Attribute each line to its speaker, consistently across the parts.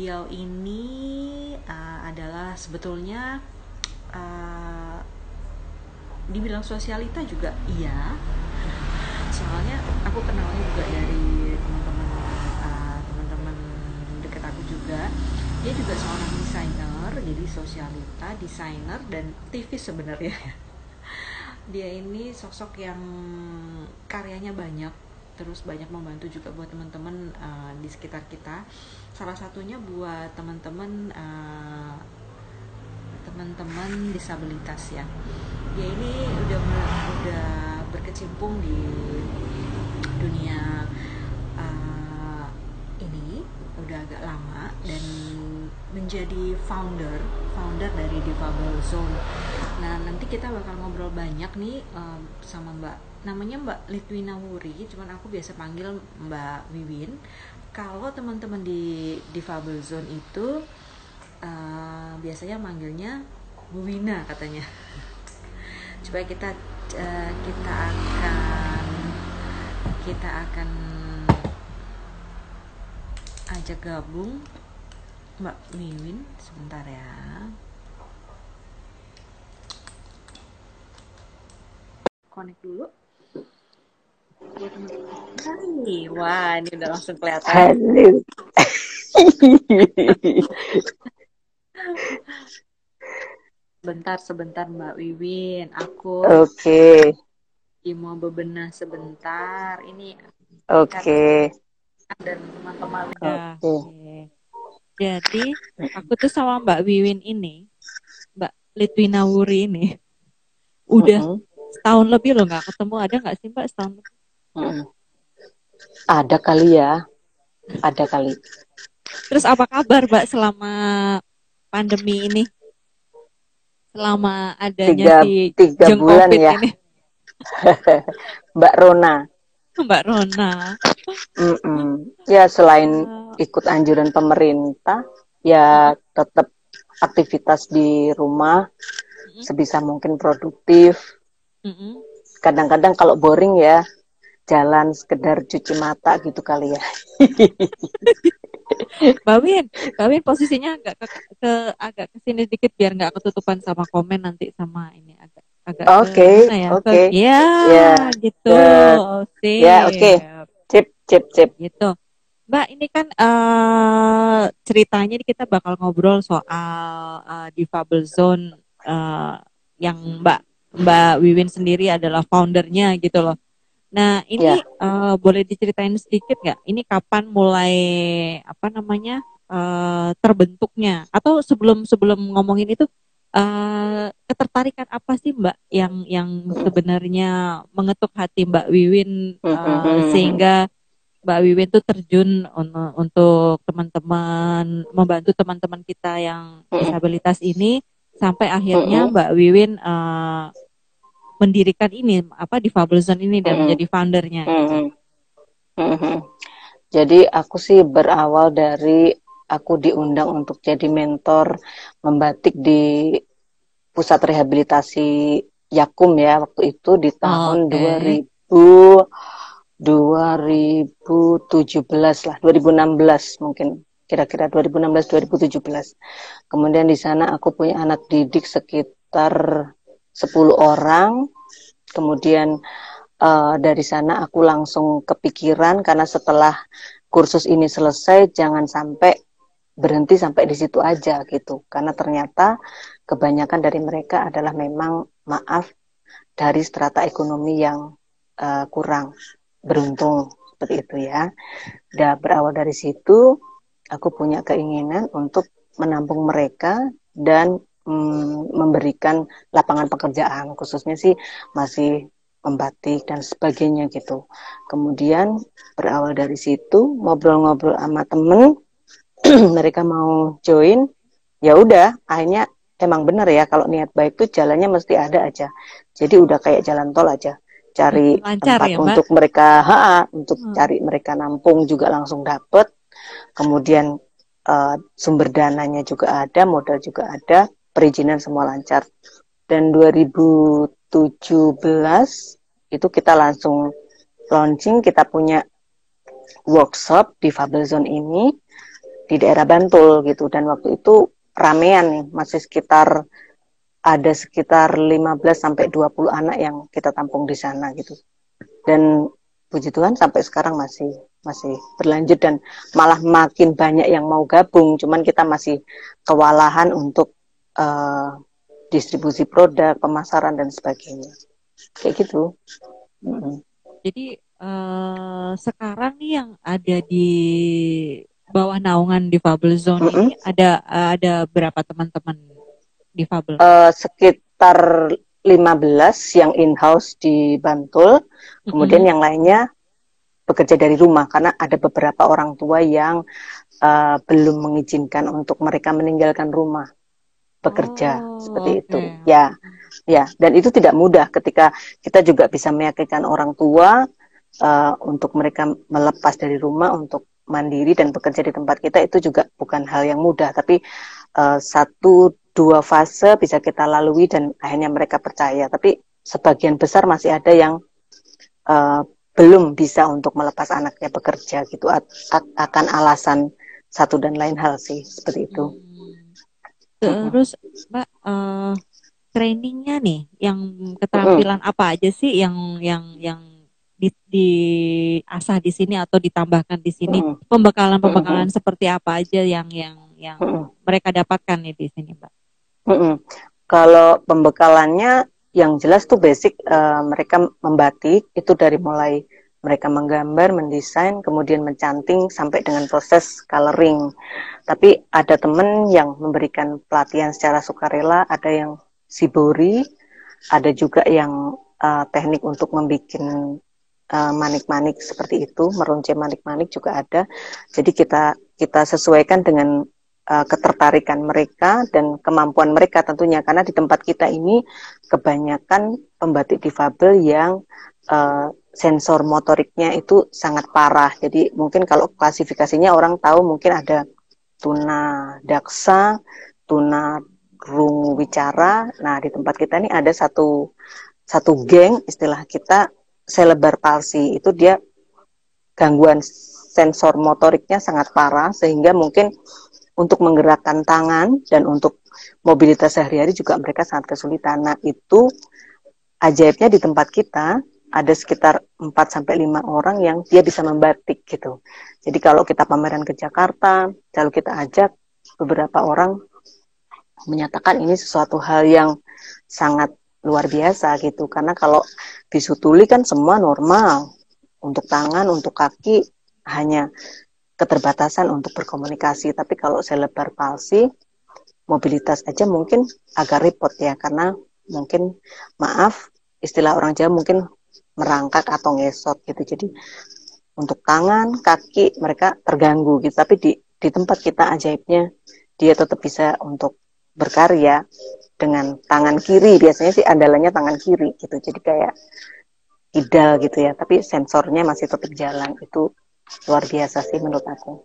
Speaker 1: beliau ini uh, adalah sebetulnya uh, dibilang sosialita juga iya. Soalnya aku kenalnya juga dari teman-teman uh, teman-teman dekat aku juga. Dia juga seorang desainer, jadi sosialita, desainer dan aktivis sebenarnya dia ini sosok yang karyanya banyak terus banyak membantu juga buat teman-teman uh, di sekitar kita salah satunya buat teman-teman uh, teman-teman disabilitas ya dia ini udah udah berkecimpung di dunia uh, ini udah agak lama dan menjadi founder founder dari Difabel Zone. Nah nanti kita bakal ngobrol banyak nih um, sama Mbak namanya Mbak Litwina Wuri, cuman aku biasa panggil Mbak Wiwin. Kalau teman-teman di Difabel Zone itu uh, biasanya manggilnya Bu Wina katanya. Coba kita uh, kita akan kita akan ajak gabung Mbak Miwin sebentar ya connect dulu Wah ini udah langsung kelihatan. Bentar, sebentar Mbak Wiwin. Aku
Speaker 2: Oke.
Speaker 1: Okay. mau bebenah sebentar. Ini
Speaker 2: Oke. Okay.
Speaker 1: Dan teman-teman.
Speaker 2: Oke. Okay.
Speaker 1: Jadi aku tuh sama Mbak Wiwin ini, Mbak Litwina Wuri ini, udah uh -huh. setahun lebih loh nggak ketemu. Ada nggak sih Mbak setahun lebih? Uh -huh.
Speaker 2: Ada kali ya, ada kali.
Speaker 1: Terus apa kabar Mbak selama pandemi ini? Selama adanya tiga, si
Speaker 2: tiga bulan COVID ya. ini. Mbak Rona.
Speaker 1: Mbak Rona.
Speaker 2: Mm -mm. Ya selain ikut anjuran pemerintah, ya tetap aktivitas di rumah sebisa mungkin produktif. Kadang-kadang kalau boring ya jalan sekedar cuci mata gitu kali ya.
Speaker 1: Bawin, Bawin posisinya agak ke, ke agak ke sini dikit biar nggak ketutupan sama komen nanti sama ini agak agak
Speaker 2: Oke,
Speaker 1: ya?
Speaker 2: oke. Okay.
Speaker 1: Ya, yeah, gitu.
Speaker 2: Ya, yeah, oke. Okay. Cip, cip, cip.
Speaker 1: Gitu. Mbak, ini kan uh, ceritanya kita bakal ngobrol soal uh, Difabel Zone uh, yang Mbak Mbak Wiwin sendiri adalah foundernya gitu loh. Nah, ini. Ya. uh, boleh diceritain sedikit nggak? Ini kapan mulai apa namanya uh, terbentuknya? Atau sebelum sebelum ngomongin itu uh, ketertarikan apa sih Mbak yang yang sebenarnya mengetuk hati Mbak Wiwin uh, sehingga Mbak Wiwin tuh terjun untuk teman-teman membantu teman-teman kita yang disabilitas ini sampai akhirnya Mbak Wiwin uh, mendirikan ini apa di Fabelson ini dan mm -hmm. menjadi foundernya. Mm -hmm.
Speaker 2: Mm -hmm. Jadi aku sih berawal dari aku diundang untuk jadi mentor membatik di pusat rehabilitasi Yakum ya waktu itu di tahun okay. 2000 2017 lah 2016 mungkin kira-kira 2016 2017 kemudian di sana aku punya anak didik sekitar 10 orang. Kemudian uh, dari sana aku langsung kepikiran karena setelah kursus ini selesai jangan sampai berhenti sampai di situ aja gitu. Karena ternyata kebanyakan dari mereka adalah memang maaf dari strata ekonomi yang uh, kurang beruntung seperti itu ya. Dan berawal dari situ aku punya keinginan untuk menampung mereka dan mm, memberikan lapangan pekerjaan khususnya sih masih membatik dan sebagainya gitu. Kemudian berawal dari situ ngobrol-ngobrol sama temen, mereka mau join, ya udah akhirnya emang bener ya kalau niat baik tuh jalannya mesti ada aja. Jadi udah kayak jalan tol aja. Cari Lancar tempat ya, untuk mereka, ha, untuk hmm. cari mereka nampung juga langsung dapet. Kemudian uh, sumber dananya juga ada, modal juga ada perizinan semua lancar. Dan 2017 itu kita langsung launching kita punya workshop di Fable Zone ini di daerah Bantul gitu dan waktu itu ramean nih masih sekitar ada sekitar 15 sampai 20 anak yang kita tampung di sana gitu. Dan puji Tuhan sampai sekarang masih masih berlanjut dan malah makin banyak yang mau gabung. Cuman kita masih kewalahan untuk uh, distribusi produk, pemasaran dan sebagainya. Kayak gitu.
Speaker 1: Mm -hmm. Jadi uh, sekarang nih yang ada di bawah naungan di Fable Zone mm -hmm. ini ada ada berapa teman-teman difabel?
Speaker 2: Uh, sekitar 15 yang in-house di Bantul, kemudian mm-hmm. yang lainnya bekerja dari rumah karena ada beberapa orang tua yang uh, belum mengizinkan untuk mereka meninggalkan rumah bekerja oh, seperti okay. itu. Ya, ya, dan itu tidak mudah ketika kita juga bisa meyakinkan orang tua uh, untuk mereka melepas dari rumah untuk mandiri dan bekerja di tempat kita itu juga bukan hal yang mudah. Tapi uh, satu dua fase bisa kita lalui dan akhirnya mereka percaya. Tapi sebagian besar masih ada yang uh, belum bisa untuk melepas anaknya bekerja gitu akan alasan satu dan lain hal sih seperti itu.
Speaker 1: Hmm. Terus Mbak uh, trainingnya nih yang keterampilan apa aja sih yang yang yang di, di asah di sini atau ditambahkan di sini? Pembekalan-pembekalan hmm. seperti apa aja yang yang yang mereka dapatkan nih di sini Mbak?
Speaker 2: Kalau pembekalannya yang jelas tuh basic uh, mereka membatik itu dari mulai mereka menggambar, mendesain, kemudian mencanting sampai dengan proses coloring. Tapi ada temen yang memberikan pelatihan secara sukarela, ada yang sibori, ada juga yang uh, teknik untuk membuat uh, manik-manik seperti itu, meronce manik-manik juga ada. Jadi kita kita sesuaikan dengan uh, ketertarikan mereka dan kemampuan mereka tentunya karena di tempat kita ini kebanyakan pembatik difabel yang uh, sensor motoriknya itu sangat parah. Jadi mungkin kalau klasifikasinya orang tahu mungkin ada tuna daksa, tuna rungu wicara. Nah, di tempat kita ini ada satu satu geng istilah kita selebar palsi. Itu dia gangguan sensor motoriknya sangat parah sehingga mungkin untuk menggerakkan tangan dan untuk mobilitas sehari-hari juga mereka sangat kesulitan. Nah, itu ajaibnya di tempat kita ada sekitar 4 sampai 5 orang yang dia bisa membatik gitu. Jadi kalau kita pameran ke Jakarta, lalu kita ajak beberapa orang menyatakan ini sesuatu hal yang sangat luar biasa gitu. Karena kalau bisu tuli kan semua normal. Untuk tangan, untuk kaki hanya keterbatasan untuk berkomunikasi. Tapi kalau selebar palsi, mobilitas aja mungkin agak repot ya, karena mungkin maaf istilah orang Jawa mungkin merangkak atau ngesot gitu. Jadi untuk tangan, kaki mereka terganggu gitu. Tapi di di tempat kita ajaibnya dia tetap bisa untuk berkarya dengan tangan kiri. Biasanya sih andalannya tangan kiri gitu. Jadi kayak idal gitu ya. Tapi sensornya masih tetap jalan. Itu luar biasa sih menurut aku.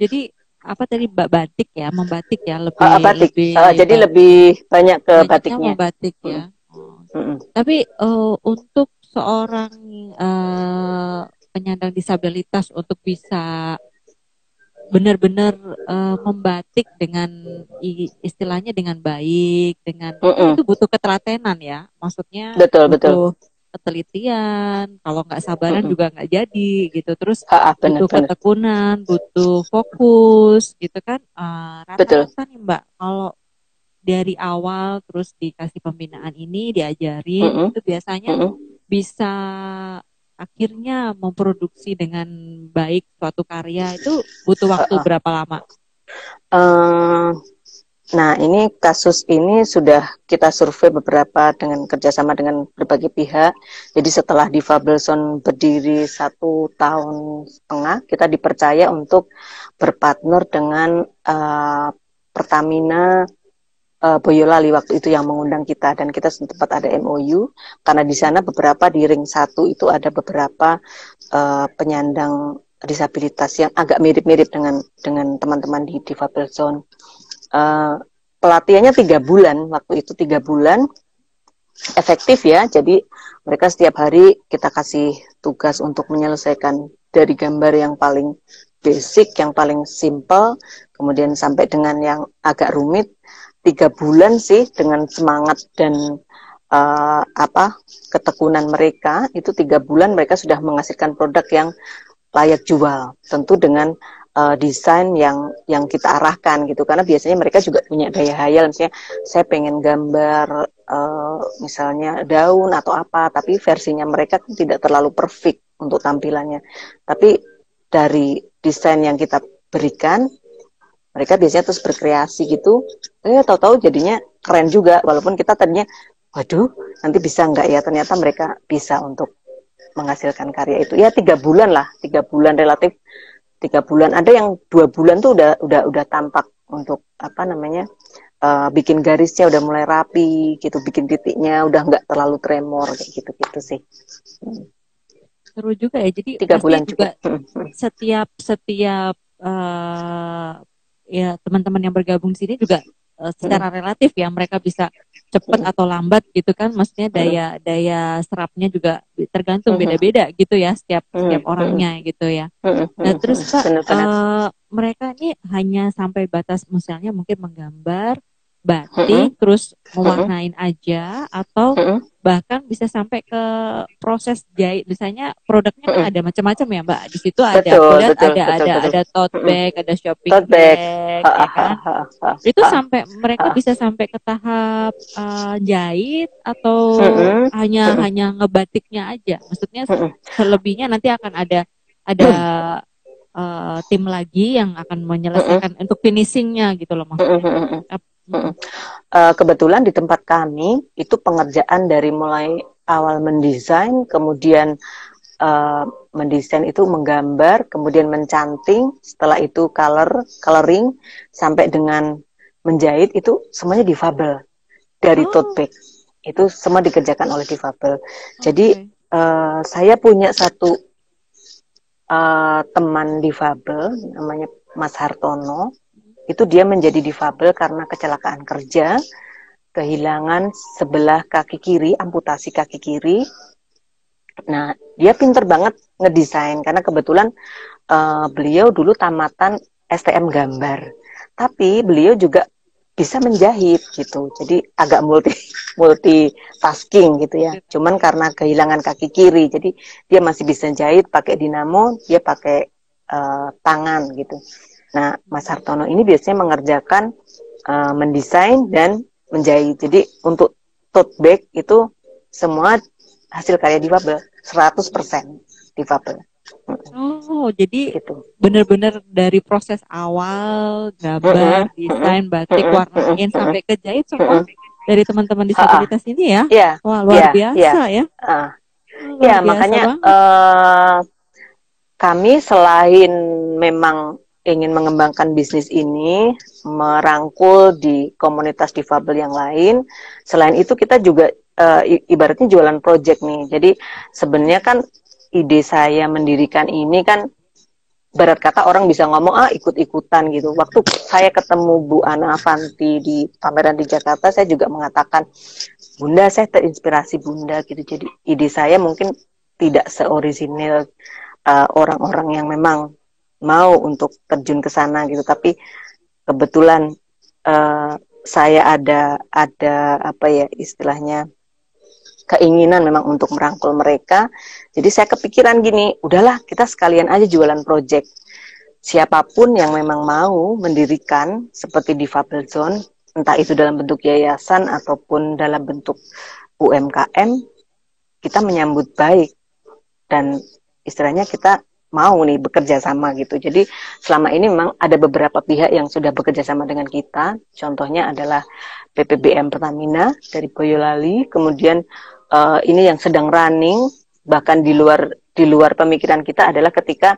Speaker 1: Jadi apa tadi mbak batik ya, membatik ya lebih.
Speaker 2: Uh, batik. Lebih, uh, jadi lebih banyak ke batiknya.
Speaker 1: Membatik ya. Tapi uh, untuk seorang uh, penyandang disabilitas untuk bisa benar-benar uh, membatik dengan istilahnya dengan baik dengan mm -mm. itu butuh ketelatenan ya maksudnya
Speaker 2: betul
Speaker 1: butuh betul ketelitian kalau nggak sabaran mm-hmm. juga nggak jadi gitu terus ha, bener, butuh bener. ketekunan butuh fokus gitu kan uh, rata-rata nih mbak kalau dari awal terus dikasih pembinaan ini diajarin mm-hmm. itu biasanya mm-hmm. bisa akhirnya memproduksi dengan baik suatu karya itu butuh waktu uh, berapa lama?
Speaker 2: Uh, Nah, ini kasus ini sudah kita survei beberapa dengan kerjasama dengan berbagai pihak. Jadi setelah di Fabelson berdiri satu tahun setengah, kita dipercaya untuk berpartner dengan uh, Pertamina uh, Boyolali waktu itu yang mengundang kita dan kita sempat ada MOU karena di sana beberapa di ring satu itu ada beberapa uh, penyandang disabilitas yang agak mirip-mirip dengan dengan teman-teman di Difabel Zone. Uh, pelatihannya tiga bulan. Waktu itu tiga bulan efektif ya. Jadi mereka setiap hari kita kasih tugas untuk menyelesaikan dari gambar yang paling basic, yang paling simple, kemudian sampai dengan yang agak rumit. Tiga bulan sih dengan semangat dan uh, apa ketekunan mereka itu tiga bulan mereka sudah menghasilkan produk yang layak jual. Tentu dengan uh, desain yang yang kita arahkan gitu. Karena biasanya mereka juga punya daya hayal. Misalnya saya pengen gambar uh, misalnya daun atau apa tapi versinya mereka tidak terlalu perfect untuk tampilannya. Tapi dari desain yang kita berikan mereka biasanya terus berkreasi gitu. Eh tahu-tahu jadinya keren juga walaupun kita tadinya waduh nanti bisa nggak ya? Ternyata mereka bisa untuk menghasilkan karya itu. Ya tiga bulan lah tiga bulan relatif tiga bulan. Ada yang dua bulan tuh udah udah udah tampak untuk apa namanya uh, bikin garisnya udah mulai rapi gitu bikin titiknya udah nggak terlalu tremor kayak gitu gitu sih.
Speaker 1: Hmm. seru juga ya. Jadi
Speaker 2: tiga bulan juga,
Speaker 1: juga. setiap setiap uh, ya teman-teman yang bergabung sini juga uh, secara hmm. relatif ya mereka bisa cepat atau lambat gitu kan maksudnya daya daya serapnya juga tergantung beda-beda gitu ya setiap setiap orangnya gitu ya. Nah terus pak uh, mereka ini hanya sampai batas misalnya mungkin menggambar batik mm -hmm. terus mewarnain aja atau mm -hmm. bahkan bisa sampai ke proses jahit misalnya produknya kan ada macam-macam ya mbak di situ ada betul, betul, ada betul, ada betul. ada tote bag ada shopping tote bag, bag ya kan itu sampai mereka bisa sampai ke tahap uh, jahit atau mm -hmm. hanya mm -hmm. hanya ngebatiknya aja maksudnya mm -hmm. selebihnya nanti akan ada ada uh, tim lagi yang akan menyelesaikan mm -hmm. untuk finishingnya gitu loh maksudnya. Mm.
Speaker 2: Uh, kebetulan di tempat kami itu pengerjaan dari mulai awal mendesain, kemudian uh, mendesain itu menggambar, kemudian mencanting, setelah itu color, coloring, sampai dengan menjahit itu semuanya difabel dari oh. tote bag. Itu semua dikerjakan oleh difabel. Okay. Jadi uh, saya punya satu uh, teman difabel namanya Mas Hartono itu dia menjadi difabel karena kecelakaan kerja, kehilangan sebelah kaki kiri, amputasi kaki kiri. Nah, dia pinter banget ngedesain karena kebetulan uh, beliau dulu tamatan STM gambar. Tapi beliau juga bisa menjahit gitu. Jadi agak multi multi tasking gitu ya. Cuman karena kehilangan kaki kiri, jadi dia masih bisa jahit pakai dinamo, dia pakai uh, tangan gitu. Nah, Mas Hartono ini biasanya mengerjakan uh, mendesain dan menjahit. Jadi untuk tote bag itu semua hasil karya difabel, 100% difabel.
Speaker 1: Oh, jadi gitu. benar-benar dari proses awal gambar, desain, batik, warnain sampai ke jahit semua dari teman-teman disabilitas uh, ini ya.
Speaker 2: Yeah,
Speaker 1: Wah, luar yeah, biasa yeah. ya.
Speaker 2: Uh, ya, makanya uh, kami selain memang ingin mengembangkan bisnis ini, merangkul di komunitas difabel yang lain. Selain itu kita juga uh, ibaratnya jualan project nih. Jadi sebenarnya kan ide saya mendirikan ini kan barat kata orang bisa ngomong ah ikut-ikutan gitu. Waktu saya ketemu Bu Ana Avanti di pameran di Jakarta, saya juga mengatakan, Bunda saya terinspirasi Bunda gitu. Jadi ide saya mungkin tidak seorisinil uh, orang-orang yang memang mau untuk terjun ke sana gitu. Tapi kebetulan uh, saya ada ada apa ya istilahnya keinginan memang untuk merangkul mereka. Jadi saya kepikiran gini udahlah kita sekalian aja jualan project. Siapa pun yang memang mau mendirikan seperti di Fabel Zone entah itu dalam bentuk yayasan ataupun dalam bentuk UMKM kita menyambut baik. Dan istilahnya kita mau nih bekerja sama gitu. Jadi selama ini memang ada beberapa pihak yang sudah bekerja sama dengan kita. Contohnya adalah PPBM Pertamina dari Boyolali, kemudian uh, ini yang sedang running bahkan di luar di luar pemikiran kita adalah ketika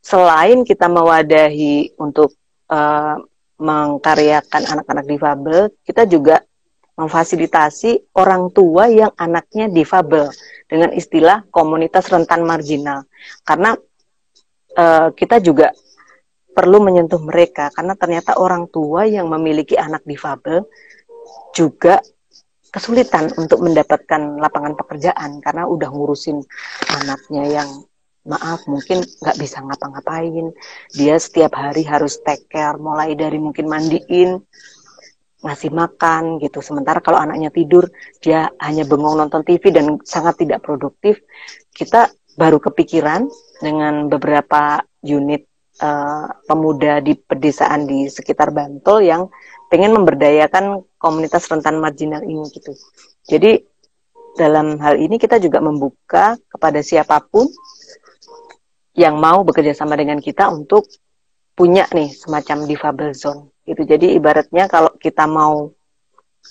Speaker 2: selain kita mewadahi untuk uh, mengkaryakan anak-anak difabel, kita juga memfasilitasi orang tua yang anaknya difabel dengan istilah komunitas rentan marginal. Karena uh, kita juga perlu menyentuh mereka. Karena ternyata orang tua yang memiliki anak difabel juga kesulitan untuk mendapatkan lapangan pekerjaan karena udah ngurusin anaknya yang maaf mungkin nggak bisa ngapa-ngapain. Dia setiap hari harus take care mulai dari mungkin mandiin ngasih makan gitu. Sementara kalau anaknya tidur dia hanya bengong nonton TV dan sangat tidak produktif kita baru kepikiran dengan beberapa unit uh, pemuda di pedesaan di sekitar Bantul yang pengen memberdayakan komunitas rentan marginal ini gitu jadi dalam hal ini kita juga membuka kepada siapa pun yang mau bekerja sama dengan kita untuk punya nih semacam difabel zone gitu. Jadi ibaratnya kalau kita mau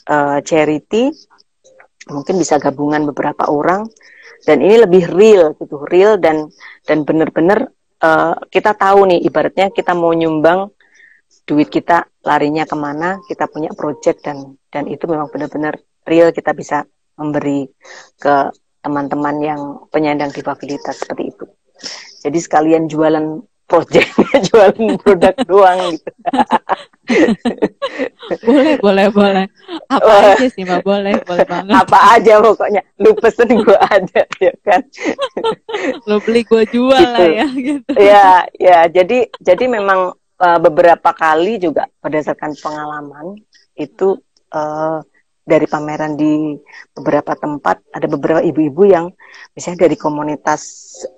Speaker 2: uh, charity mungkin bisa gabungan beberapa orang dan ini lebih real gitu, real dan dan benar-benar uh, kita tahu nih ibaratnya kita mau nyumbang duit kita larinya ke mana, kita punya project dan dan itu memang benar-benar real kita bisa memberi ke teman-teman yang penyandang difabilitas seperti itu. Jadi sekalian jualan projectnya jualan produk doang gitu.
Speaker 1: boleh, boleh, boleh. Apa aja sih mbak? Boleh, boleh banget.
Speaker 2: Apa aja pokoknya. Lu pesen gue ada ya kan.
Speaker 1: Lu beli gue jual gitu. lah ya. Gitu.
Speaker 2: Ya, ya. Jadi, jadi memang uh, beberapa kali juga berdasarkan pengalaman itu uh, dari pameran di beberapa tempat ada beberapa ibu-ibu yang misalnya dari komunitas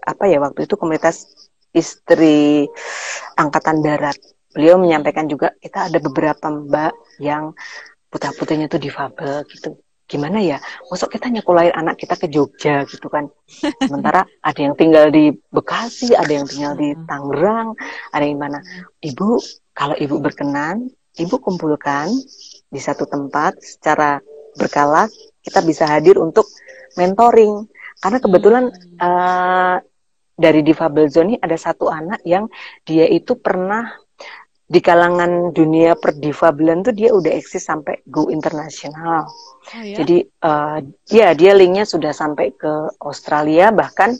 Speaker 2: apa ya waktu itu komunitas istri angkatan darat. Beliau menyampaikan juga kita ada beberapa mbak yang putra putrinya tuh difabel gitu. Gimana ya? Masuk kita nyekolahin anak kita ke Jogja gitu kan. Sementara ada yang tinggal di Bekasi ada yang tinggal di Tangerang ada yang mana. Ibu kalau ibu berkenan ibu kumpulkan di satu tempat. Secara berkala kita bisa hadir untuk mentoring. Karena kebetulan uh, dari difabel zone ini ada satu anak yang dia itu pernah di kalangan dunia perdifabelan tuh dia udah eksis sampai go internasional. Oh, ya? Jadi uh, ya dia linknya sudah sampai ke Australia bahkan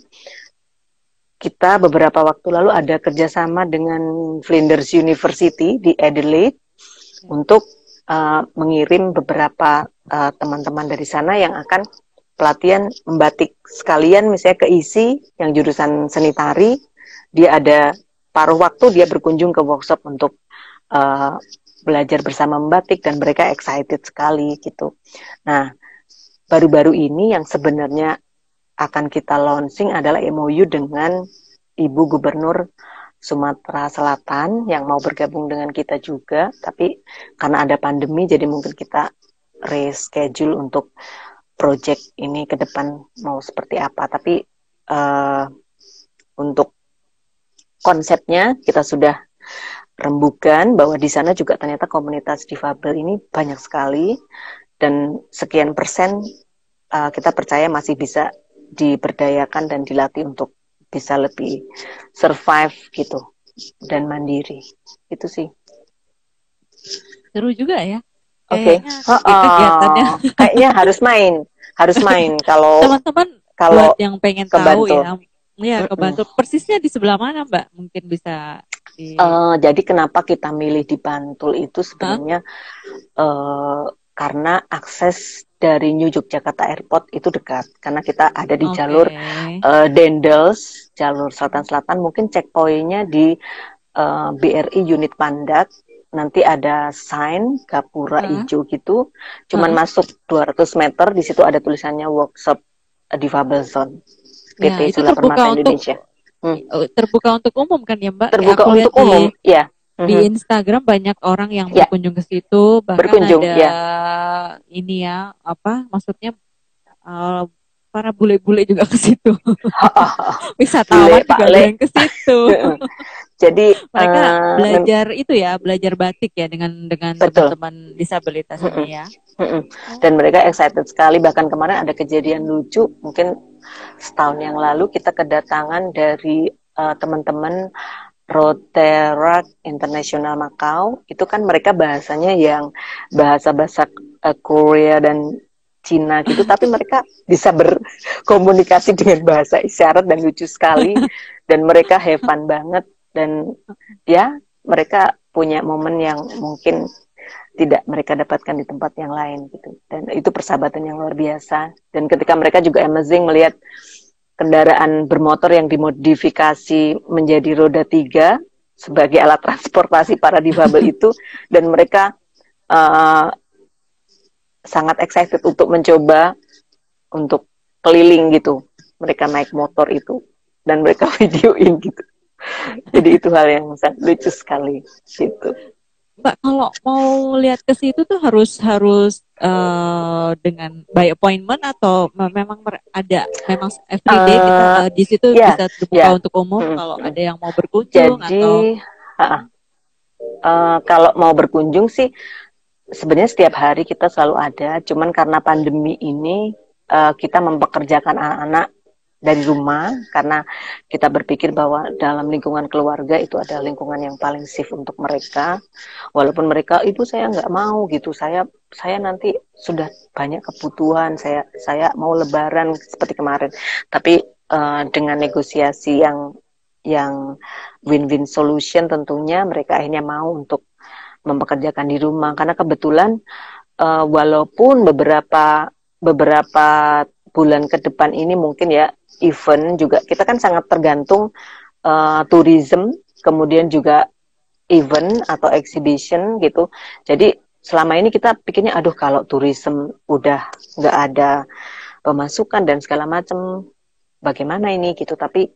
Speaker 2: kita beberapa waktu lalu ada kerjasama dengan Flinders University di Adelaide untuk uh, mengirim beberapa uh, teman-teman dari sana yang akan pelatihan membatik sekalian misalnya ke isi yang jurusan seni tari dia ada paruh waktu dia berkunjung ke workshop untuk uh, belajar bersama membatik dan mereka excited sekali gitu. Nah, baru-baru ini yang sebenarnya akan kita launching adalah MOU dengan Ibu Gubernur Sumatera Selatan yang mau bergabung dengan kita juga, tapi karena ada pandemi jadi mungkin kita reschedule untuk project ini ke depan mau seperti apa. Tapi uh, untuk konsepnya kita sudah rembukan bahwa di sana juga ternyata komunitas difabel ini banyak sekali. Dan sekian persen uh, kita percaya masih bisa diberdayakan dan dilatih untuk bisa lebih survive gitu dan mandiri. Itu sih.
Speaker 1: Seru juga ya.
Speaker 2: Oke. Okay. oh, kayaknya harus main harus main kalau
Speaker 1: teman-teman kalau yang pengen tahu ya ya kebantu persisnya di sebelah mana mbak mungkin bisa di...
Speaker 2: uh, jadi kenapa kita milih di Bantul itu sebenarnya huh? uh, karena akses dari New Yogyakarta Airport itu dekat karena kita ada di okay. jalur uh, Dendels, jalur selatan-selatan. Mungkin checkpointnya di uh, eh, BRI unit Pandak. Nanti ada sign Gapura uh. hijau gitu. Cuman uh. masuk 200 meter di situ ada tulisannya workshop Difabel Zone. PT ya, Sula Permata Indonesia.
Speaker 1: Hmm. Terbuka untuk umum kan ya Mbak?
Speaker 2: Terbuka ya, untuk umum, ya
Speaker 1: di mm-hmm. Instagram banyak orang yang ya. berkunjung ke situ bahkan berkunjung, ada ya. ini ya apa maksudnya uh, para bule-bule juga ke situ wisatawan juga ke situ
Speaker 2: jadi
Speaker 1: mereka uh, belajar itu ya belajar batik ya dengan dengan teman-teman disabilitas mm -mm. ini ya
Speaker 2: dan mereka excited sekali. Bahkan kemarin ada kejadian lucu. Mungkin setahun yang lalu kita kedatangan dari uh, teman-teman Rotaract International Macau. Itu kan mereka bahasanya yang bahasa-bahasa uh, Korea dan Cina gitu. Tapi mereka bisa berkomunikasi dengan bahasa isyarat dan lucu sekali. Dan mereka have fun banget dan ya mereka punya momen yang mungkin tidak mereka dapatkan di tempat yang lain gitu. Dan itu persahabatan yang luar biasa. Dan ketika mereka juga amazing melihat kendaraan bermotor yang dimodifikasi menjadi roda tiga sebagai alat transportasi para difabel itu dan mereka uh, sangat excited untuk mencoba untuk keliling gitu. Mereka naik motor itu. Dan mereka videoin gitu jadi itu hal yang sangat lucu sekali gitu
Speaker 1: Mbak kalau mau lihat ke situ tuh harus harus uh, dengan by appointment atau memang ada memang everyday uh, kita uh, di situ yeah, bisa terbuka yeah. untuk umum hmm. kalau ada yang mau berkunjung
Speaker 2: Jadi,
Speaker 1: atau
Speaker 2: uh, uh, kalau mau berkunjung sih sebenarnya setiap hari kita selalu ada cuman karena pandemi ini uh, kita mempekerjakan anak-anak dari rumah karena kita berpikir bahwa dalam lingkungan keluarga itu ada lingkungan yang paling safe untuk mereka. Walaupun mereka ibu saya nggak mau gitu. Saya saya nanti sudah banyak kebutuhan saya saya mau lebaran seperti kemarin. Tapi uh, dengan negosiasi yang yang win-win solution tentunya mereka akhirnya mau untuk mempekerjakan di rumah. Karena kebetulan uh, walaupun beberapa beberapa bulan ke depan ini mungkin ya event juga kita kan sangat tergantung uh, tourism kemudian juga event atau exhibition gitu. Jadi selama ini kita pikirnya aduh kalau tourism udah nggak ada pemasukan dan segala macam bagaimana ini? Gitu. Tapi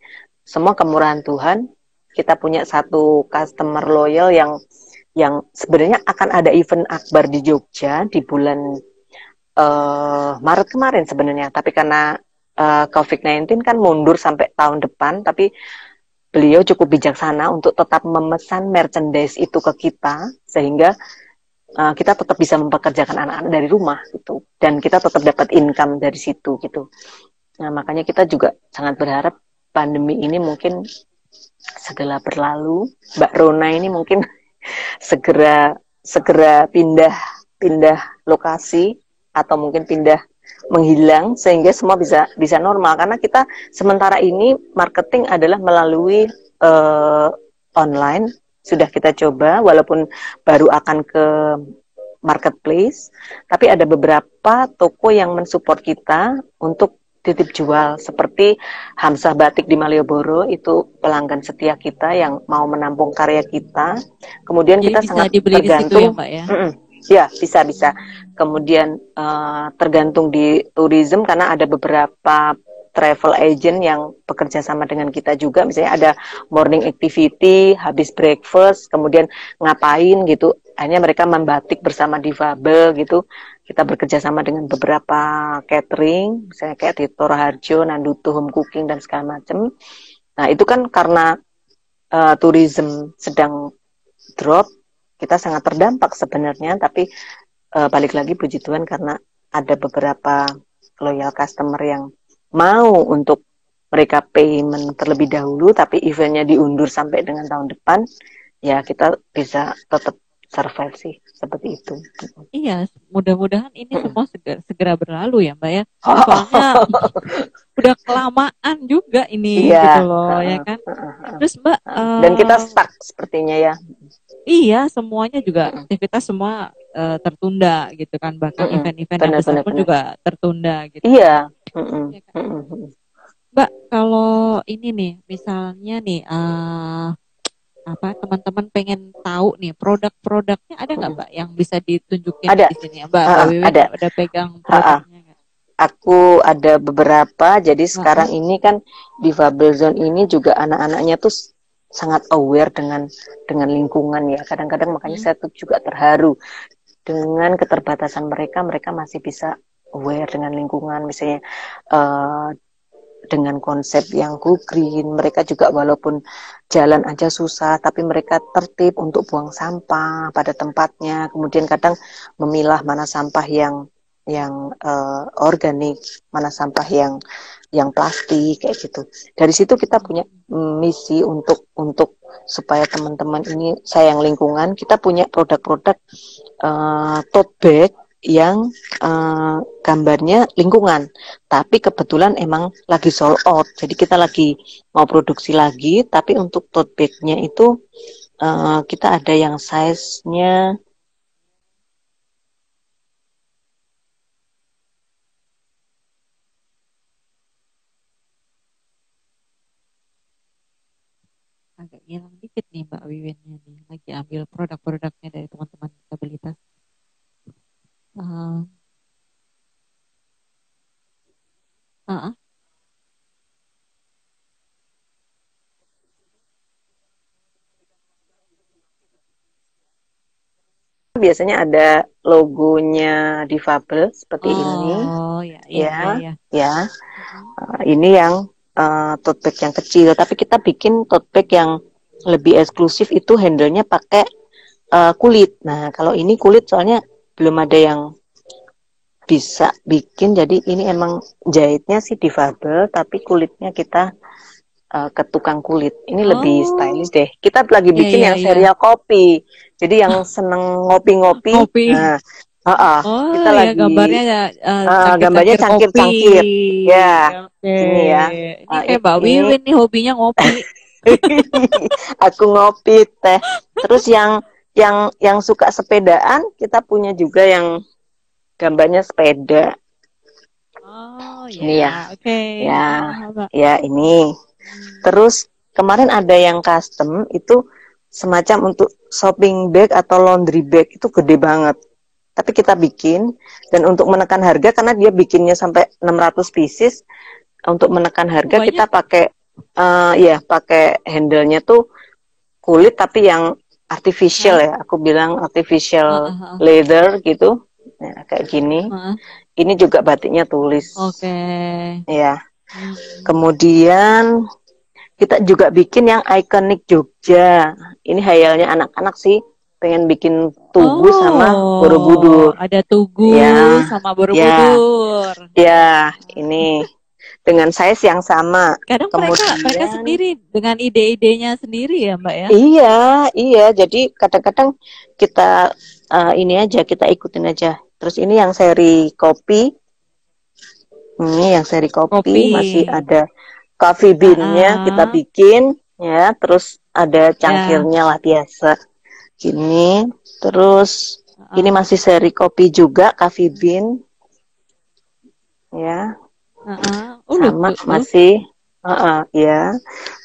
Speaker 2: semua kemurahan Tuhan kita punya satu customer loyal yang yang sebenarnya akan ada event akbar di Jogja di bulan uh, Maret kemarin sebenarnya. Tapi karena eh, COVID-19 kan mundur sampai tahun depan, tapi beliau cukup bijaksana untuk tetap memesan merchandise itu ke kita sehingga uh, kita tetap bisa mempekerjakan anak-anak dari rumah gitu dan kita tetap dapat income dari situ gitu. Nah makanya kita juga sangat berharap pandemi ini mungkin segera berlalu, Mbak Rona ini mungkin segera segera pindah pindah lokasi atau mungkin pindah menghilang sehingga semua bisa bisa normal. Karena kita sementara ini marketing adalah melalui uh, online. Sudah kita coba walaupun baru akan ke marketplace. Tapi ada beberapa toko yang mensupport kita untuk titip jual. Seperti Hamzah Batik di Malioboro itu pelanggan setia kita yang mau menampung karya kita. Kemudian Jadi kita sangat tergantung ya, Mbak, ya? Mm -mm, Ya, bisa bisa. Kemudian uh, tergantung di tourism karena ada beberapa travel agent yang bekerja sama dengan kita juga. Misalnya ada morning activity, habis breakfast, kemudian ngapain gitu. Akhirnya mereka membatik bersama difabel gitu. Kita bekerja sama dengan beberapa catering, misalnya kayak di Harjo, Nandutu Home Cooking dan segala macam. Nah itu kan karena uh, tourism sedang drop, kita sangat terdampak sebenarnya tapi uh, balik lagi puji Tuhan karena ada beberapa loyal customer yang mau untuk mereka payment terlebih dahulu tapi eventnya diundur sampai dengan tahun depan ya kita bisa tetap survive sih seperti itu.
Speaker 1: Iya, mudah-mudahan ini semua segera, segera berlalu ya Mbak ya. Soalnya udah kelamaan juga ini iya. gitu loh ya kan. Terus Mbak
Speaker 2: dan kita stuck sepertinya ya.
Speaker 1: Iya, semuanya juga aktivitas semua uh, tertunda gitu kan. Bahkan event-event yang besar pun juga tertunda gitu.
Speaker 2: Iya.
Speaker 1: Ya kan? Mbak, kalau ini nih, misalnya nih, uh, apa teman-teman pengen tahu nih produk-produknya ada nggak Mbak yang bisa ditunjukin
Speaker 2: ada.
Speaker 1: di sini Mbak? Uh, Mbak ada. Ada pegang produknya uh,
Speaker 2: Aku ada beberapa, jadi sekarang uh ini kan di Fable Zone ini juga anak-anaknya tuh sangat aware dengan dengan lingkungan ya. Kadang-kadang makanya hmm. saya tuh juga terharu dengan keterbatasan mereka, mereka masih bisa aware dengan lingkungan, misalnya uh, dengan konsep yang go green. Mereka juga walaupun jalan aja susah, tapi mereka tertib untuk buang sampah pada tempatnya. Kemudian kadang memilah mana sampah yang yang uh, organik, mana sampah yang yang plastik kayak gitu. Dari situ kita punya misi untuk untuk supaya teman-teman ini sayang lingkungan, kita punya produk-produk uh, tote bag yang uh, gambarnya lingkungan. Tapi kebetulan emang lagi sold out, jadi kita lagi mau produksi lagi. Tapi untuk tote bagnya itu uh, kita ada yang size-nya
Speaker 1: agak hilang dikit nih Mbak Wiwinnya nih. Lagi ambil produk-produknya dari teman-teman disabilitas. Uh, uh -uh.
Speaker 2: biasanya ada logonya difabel seperti
Speaker 1: oh,
Speaker 2: ini.
Speaker 1: Oh ya, ya, ya.
Speaker 2: ya. ya. Uh, ini yang uh, tote bag yang kecil, tapi kita bikin tote bag yang lebih eksklusif itu handle-nya pakai uh, kulit. Nah, kalau ini kulit soalnya belum ada yang bisa bikin, jadi ini emang jahitnya sih difabel, tapi kulitnya kita uh, ke tukang kulit. Ini oh. lebih stylish deh. Kita lagi iya, bikin yeah, yang yeah, serial kopi. Jadi yang seneng ngopi-ngopi. Ngopi. Nah, uh -uh.
Speaker 1: Oh, kita ya, lagi gambarnya ya, uh,
Speaker 2: uh, gambarnya cangkir-cangkir. Ya, okay. ini ya.
Speaker 1: Ini uh, kayak Mbak Wiwin nih hobinya ngopi.
Speaker 2: Aku ngopi teh. Terus yang yang yang suka sepedaan kita punya juga yang gambarnya sepeda.
Speaker 1: Oh,
Speaker 2: ini ya.
Speaker 1: Oke. Okay.
Speaker 2: Ya. Ya, ini. Terus kemarin ada yang custom itu semacam untuk shopping bag atau laundry bag itu gede banget. Tapi kita bikin dan untuk menekan harga karena dia bikinnya sampai 600 pieces untuk menekan harga Banyak. kita pakai uh, ya pakai handle-nya tuh kulit tapi yang artificial ya. Aku bilang artificial uh, -huh. leather gitu. Ya, kayak gini. Uh. Ini juga batiknya tulis.
Speaker 1: Oke. Okay.
Speaker 2: Ya. Hmm. Kemudian kita juga bikin yang ikonik Jogja. Ini hayalnya anak-anak sih pengen bikin tugu oh, sama Borobudur.
Speaker 1: Ada tugu ya, sama Borobudur.
Speaker 2: Ya, ya, ini dengan size yang sama.
Speaker 1: Kadang Kemudian, mereka mereka sendiri dengan ide-idenya sendiri ya, Mbak ya.
Speaker 2: Iya, iya. Jadi kadang-kadang kita uh, ini aja kita ikutin aja. Terus ini yang seri kopi ini yang seri kopi, kopi. masih ada coffee beannya uh. kita bikin ya, terus ada cangkirnya yeah. lah biasa. Gini, terus uh. ini masih seri kopi juga coffee bean. Ya.
Speaker 1: Uh-uh.
Speaker 2: Uh, Sama uh, masih uh -uh, ya.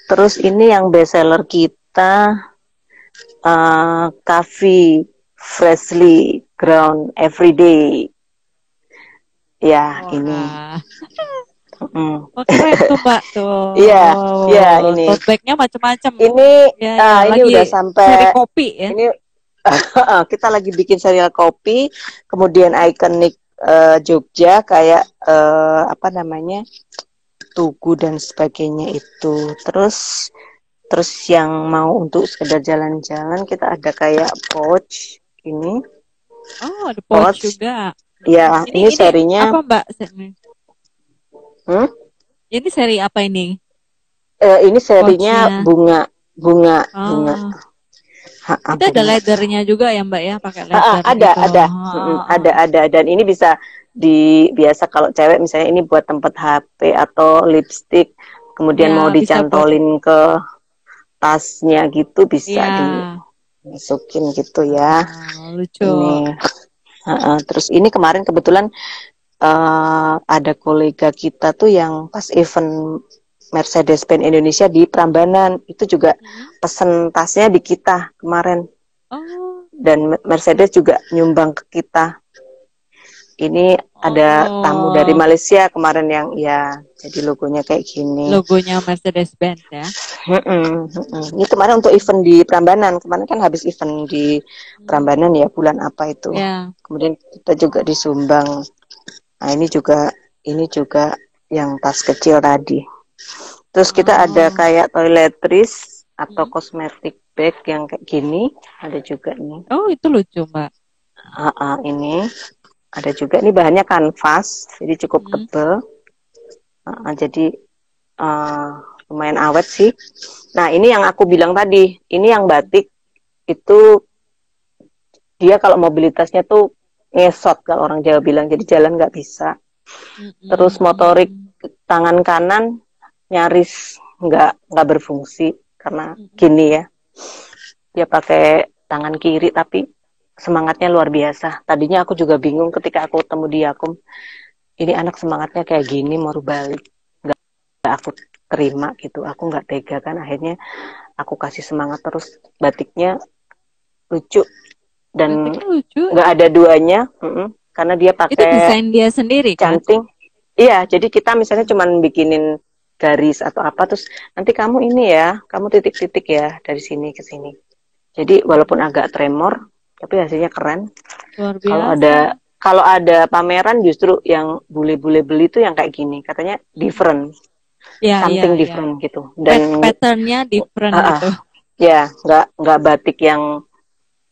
Speaker 2: Terus ini yang best seller kita uh, coffee freshly ground everyday Ya, Wah. ini.
Speaker 1: Mm. Oh, keren tuh Mbak tuh.
Speaker 2: Iya, iya ini.
Speaker 1: Tote bagnya macam-macam.
Speaker 2: Ini, ya, uh, ini udah sampai.
Speaker 1: Seri kopi ya.
Speaker 2: Ini kita lagi bikin serial kopi, kemudian ikonik uh, Jogja kayak uh, apa namanya Tugu dan sebagainya itu. Terus terus yang mau untuk sekedar jalan-jalan kita ada kayak pouch ini.
Speaker 1: Oh, ada pouch, pouch. juga.
Speaker 2: Ya, ini, ini, serinya
Speaker 1: apa Mbak?
Speaker 2: Hmm?
Speaker 1: Ini seri apa ini?
Speaker 2: Eh, ini serinya bunga, bunga, oh. bunga.
Speaker 1: Itu ada leathernya juga ya Mbak ya, pakai leather. Ha,
Speaker 2: ada, gitu. ada, oh. ada, ada. Dan ini bisa di biasa kalau cewek misalnya ini buat tempat HP atau lipstick, kemudian ya, mau dicantolin buat... ke tasnya gitu bisa ya. dimasukin gitu ya.
Speaker 1: Oh, lucu. Ini
Speaker 2: Uh, terus ini kemarin kebetulan uh, ada kolega kita tuh yang pas event Mercedes-Benz Indonesia di Prambanan itu juga hmm. pesen tasnya di kita kemarin. Oh. Dan Mercedes juga nyumbang ke kita. Ini ada oh. tamu dari Malaysia kemarin yang ya jadi logonya kayak gini.
Speaker 1: Logonya Mercedes-Benz ya.
Speaker 2: Mm-mm, mm-mm. Ini kemarin untuk event di Prambanan. Kemarin kan habis event di Prambanan ya bulan apa itu.
Speaker 1: Yeah.
Speaker 2: Kemudian kita juga disumbang. Nah ini juga ini juga yang tas kecil tadi. Terus kita oh. ada kayak toiletries atau hmm. kosmetik bag yang kayak gini ada juga nih.
Speaker 1: Oh itu lucu mbak.
Speaker 2: Uh, uh, ini ada juga ini bahannya kanvas jadi cukup hmm. tebal uh, jadi uh, lumayan awet sih nah ini yang aku bilang tadi ini yang batik itu dia kalau mobilitasnya tuh ngesot kalau orang Jawa bilang jadi jalan nggak bisa hmm. terus motorik tangan kanan nyaris nggak nggak berfungsi karena hmm. gini ya dia pakai tangan kiri tapi semangatnya luar biasa. Tadinya aku juga bingung ketika aku ketemu dia, aku ini anak semangatnya kayak gini mau balik, nggak aku terima gitu. Aku nggak tega kan. Akhirnya aku kasih semangat terus batiknya lucu dan
Speaker 1: lucu.
Speaker 2: nggak ada duanya mm -mm, karena dia pakai
Speaker 1: itu desain dia sendiri
Speaker 2: kan? canting iya jadi kita misalnya cuman bikinin garis atau apa terus nanti kamu ini ya kamu titik-titik ya dari sini ke sini. Jadi walaupun agak tremor tapi hasilnya keren. Kalau ada kalau ada pameran justru yang bule-bule beli tuh yang kayak gini katanya different.
Speaker 1: Ya,
Speaker 2: something
Speaker 1: ya,
Speaker 2: different
Speaker 1: ya.
Speaker 2: gitu.
Speaker 1: Dan patternnya different uh, gitu.
Speaker 2: Ya nggak nggak batik yang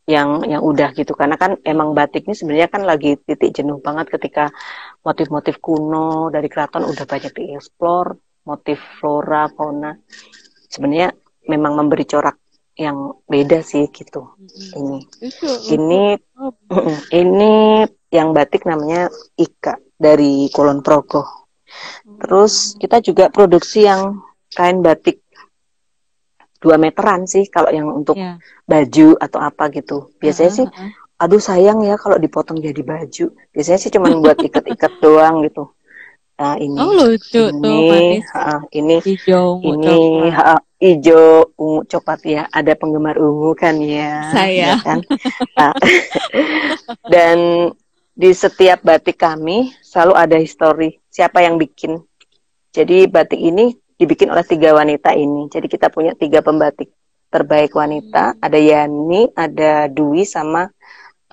Speaker 2: yang yang udah gitu. Karena kan emang batik ini sebenarnya kan lagi titik jenuh banget ketika motif-motif kuno dari keraton udah banyak dieksplor motif flora fauna sebenarnya memang memberi corak yang beda sih gitu ini ini oh. ini yang batik namanya Ika dari Kulon Progo terus kita juga produksi yang kain batik dua meteran sih kalau yang untuk yeah. baju atau apa gitu. Biasanya uh -huh. sih, aduh sayang ya kalau dipotong jadi baju. Biasanya sih cuma buat ikat-ikat doang gitu. Nah ini,
Speaker 1: oh, lucu
Speaker 2: ini,
Speaker 1: tuh,
Speaker 2: uh, ini,
Speaker 1: hijau,
Speaker 2: ini, uh, hijau, ungu, coklat ya. Ada penggemar ungu kan ya.
Speaker 1: Saya.
Speaker 2: Ya kan? nah, dan di setiap batik kami selalu ada histori siapa yang bikin. Jadi batik ini dibikin oleh tiga wanita ini. Jadi kita punya tiga pembatik terbaik wanita. Ada Yani, ada Dwi, sama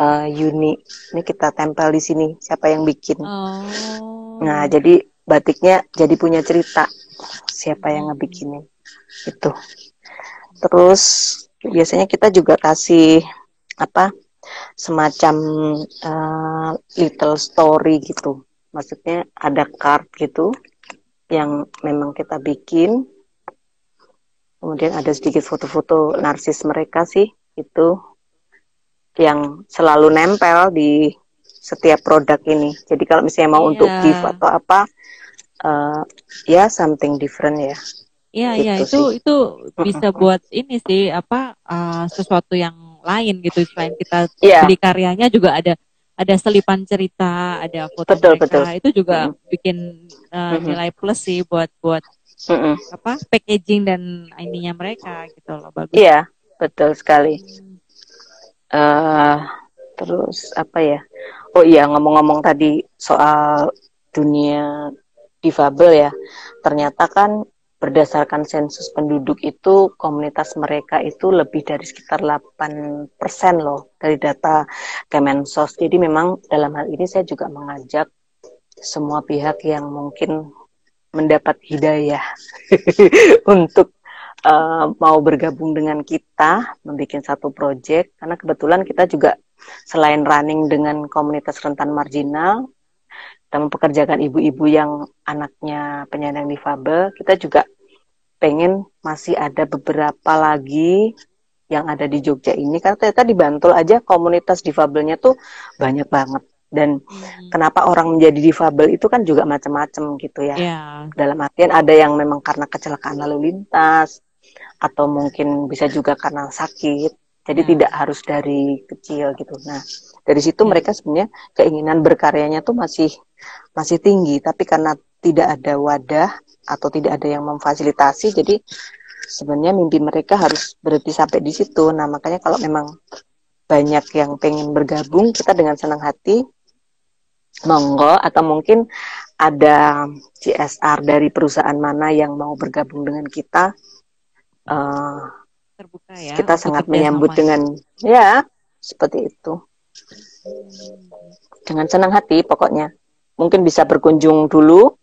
Speaker 2: uh, Yuni. Ini kita tempel di sini. Siapa yang bikin? Oh. Nah, jadi batiknya jadi punya cerita. Siapa yang ngebikinin? Itu. Terus biasanya kita juga kasih apa? Semacam uh, little story gitu. Maksudnya ada card gitu yang memang kita bikin. Kemudian ada sedikit foto-foto narsis mereka sih itu yang selalu nempel di setiap produk ini. Jadi kalau misalnya mau yeah. untuk iya. gift atau apa, uh, ya something different ya.
Speaker 1: Iya gitu iya itu sih. itu bisa buat ini sih apa uh, sesuatu yang lain gitu selain kita yeah. beli karyanya juga ada ada selipan cerita, ada foto betul, mereka. Betul. Itu juga mm -hmm. bikin uh, nilai plus sih buat buat mm -hmm. apa packaging dan ininya mereka gitu loh bagus.
Speaker 2: Iya betul sekali. Uh, terus apa ya? Oh iya ngomong-ngomong tadi soal dunia difabel ya, ternyata kan berdasarkan sensus penduduk itu komunitas mereka itu lebih dari sekitar 8% loh dari data Kemensos. Jadi memang dalam hal ini saya juga mengajak semua pihak yang mungkin mendapat hidayah untuk uh, mau bergabung dengan kita membuat satu proyek karena kebetulan kita juga selain running dengan komunitas rentan marginal kita mempekerjakan ibu-ibu yang anaknya penyandang difabel, kita juga pengen masih ada beberapa lagi yang ada di Jogja ini karena ternyata di Bantul aja komunitas difabelnya tuh banyak banget dan hmm. kenapa orang menjadi difabel itu kan juga macam-macam gitu ya yeah. dalam artian ada yang memang karena kecelakaan lalu lintas atau mungkin bisa juga karena sakit jadi yeah. tidak harus dari kecil gitu nah dari situ yeah. mereka sebenarnya keinginan berkaryanya tuh masih masih tinggi tapi karena tidak ada wadah atau tidak ada yang memfasilitasi jadi sebenarnya mimpi mereka harus berhenti sampai di situ nah makanya kalau memang banyak yang pengen bergabung kita dengan senang hati monggo atau mungkin ada CSR dari perusahaan mana yang mau bergabung dengan kita uh, terbuka ya kita sangat menyambut dengan ya seperti itu dengan senang hati pokoknya. Mungkin bisa berkunjung dulu.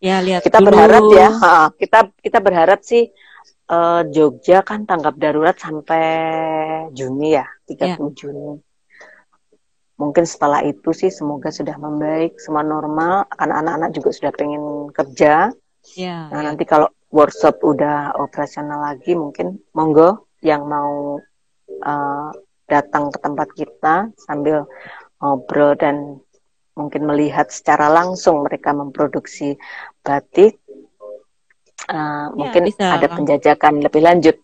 Speaker 1: Ya, lihat
Speaker 2: kita
Speaker 1: dulu.
Speaker 2: berharap ya, ha, kita kita berharap sih uh, Jogja kan tanggap darurat sampai Juni ya, 30 ya. Juni. Mungkin setelah itu sih semoga sudah membaik, semua normal, anak-anak juga sudah pengen kerja. Ya, nah, ya. nanti kalau workshop udah operasional lagi mungkin monggo yang mau uh, datang ke tempat kita sambil ngobrol dan mungkin melihat secara langsung mereka memproduksi batik uh, ya, mungkin ada langsung. penjajakan lebih lanjut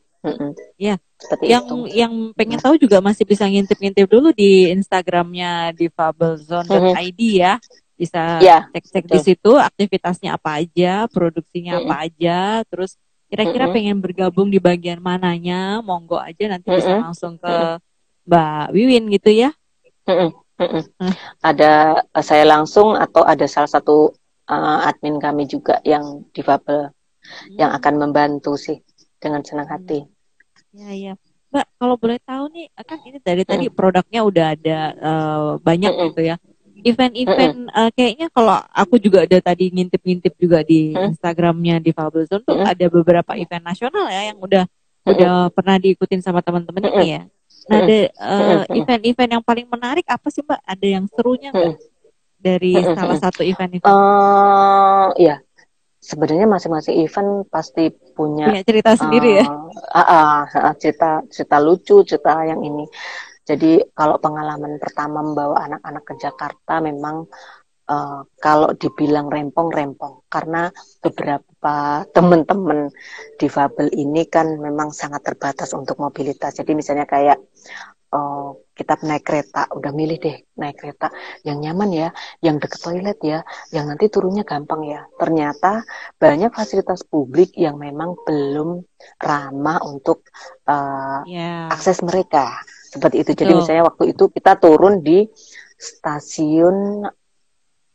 Speaker 1: Ya, seperti yang itu. yang pengen tahu juga masih bisa ngintip-ngintip dulu di Instagramnya difablezone.id ya. Bisa ya, cek-cek di situ aktivitasnya apa aja, produksinya apa aja, terus kira-kira
Speaker 2: Mm-mm.
Speaker 1: pengen bergabung di bagian mananya, monggo aja nanti bisa
Speaker 2: Mm-mm.
Speaker 1: langsung ke Mbak Wiwin gitu ya.
Speaker 2: Mm-mm, mm-mm.
Speaker 1: Hmm.
Speaker 2: Ada eh, saya langsung atau ada salah satu eh, admin kami juga yang difabel yang
Speaker 1: Hmm.
Speaker 2: akan membantu sih dengan senang hati.
Speaker 1: Ya, ya. Mbak, kalau boleh tahu nih, kan ini dari tadi produknya udah ada eh, banyak
Speaker 2: Mm-mm.
Speaker 1: gitu ya. Event-event eh, kayaknya kalau aku juga ada tadi ngintip-ngintip juga di
Speaker 2: Mm.
Speaker 1: Instagramnya di Fable Zone tuh
Speaker 2: Mm.
Speaker 1: ada beberapa event nasional ya yang udah udah pernah diikutin sama teman-teman ini ya. Nah, ada eh, event-event yang paling menarik apa sih Mbak? Ada yang serunya nggak dari
Speaker 2: Mm-mm.
Speaker 1: salah satu event-event?
Speaker 2: eh ya, sebenarnya masing-masing event pasti punya
Speaker 1: Punya cerita sendiri ya?
Speaker 2: ah, ah, ah, cerita cerita lucu, cerita yang ini. Jadi kalau pengalaman pertama membawa anak-anak ke Jakarta memang eh, kalau dibilang rempong-rempong karena beberapa teman-teman difabel ini kan memang sangat terbatas untuk mobilitas. Jadi misalnya kayak eh, kita naik kereta, udah milih deh naik kereta yang nyaman ya, yang deket toilet ya, yang nanti turunnya gampang ya. Ternyata banyak fasilitas publik yang memang belum ramah untuk eh,
Speaker 1: Ya.
Speaker 2: akses mereka seperti itu. Jadi
Speaker 1: Betul.
Speaker 2: misalnya waktu itu kita turun di stasiun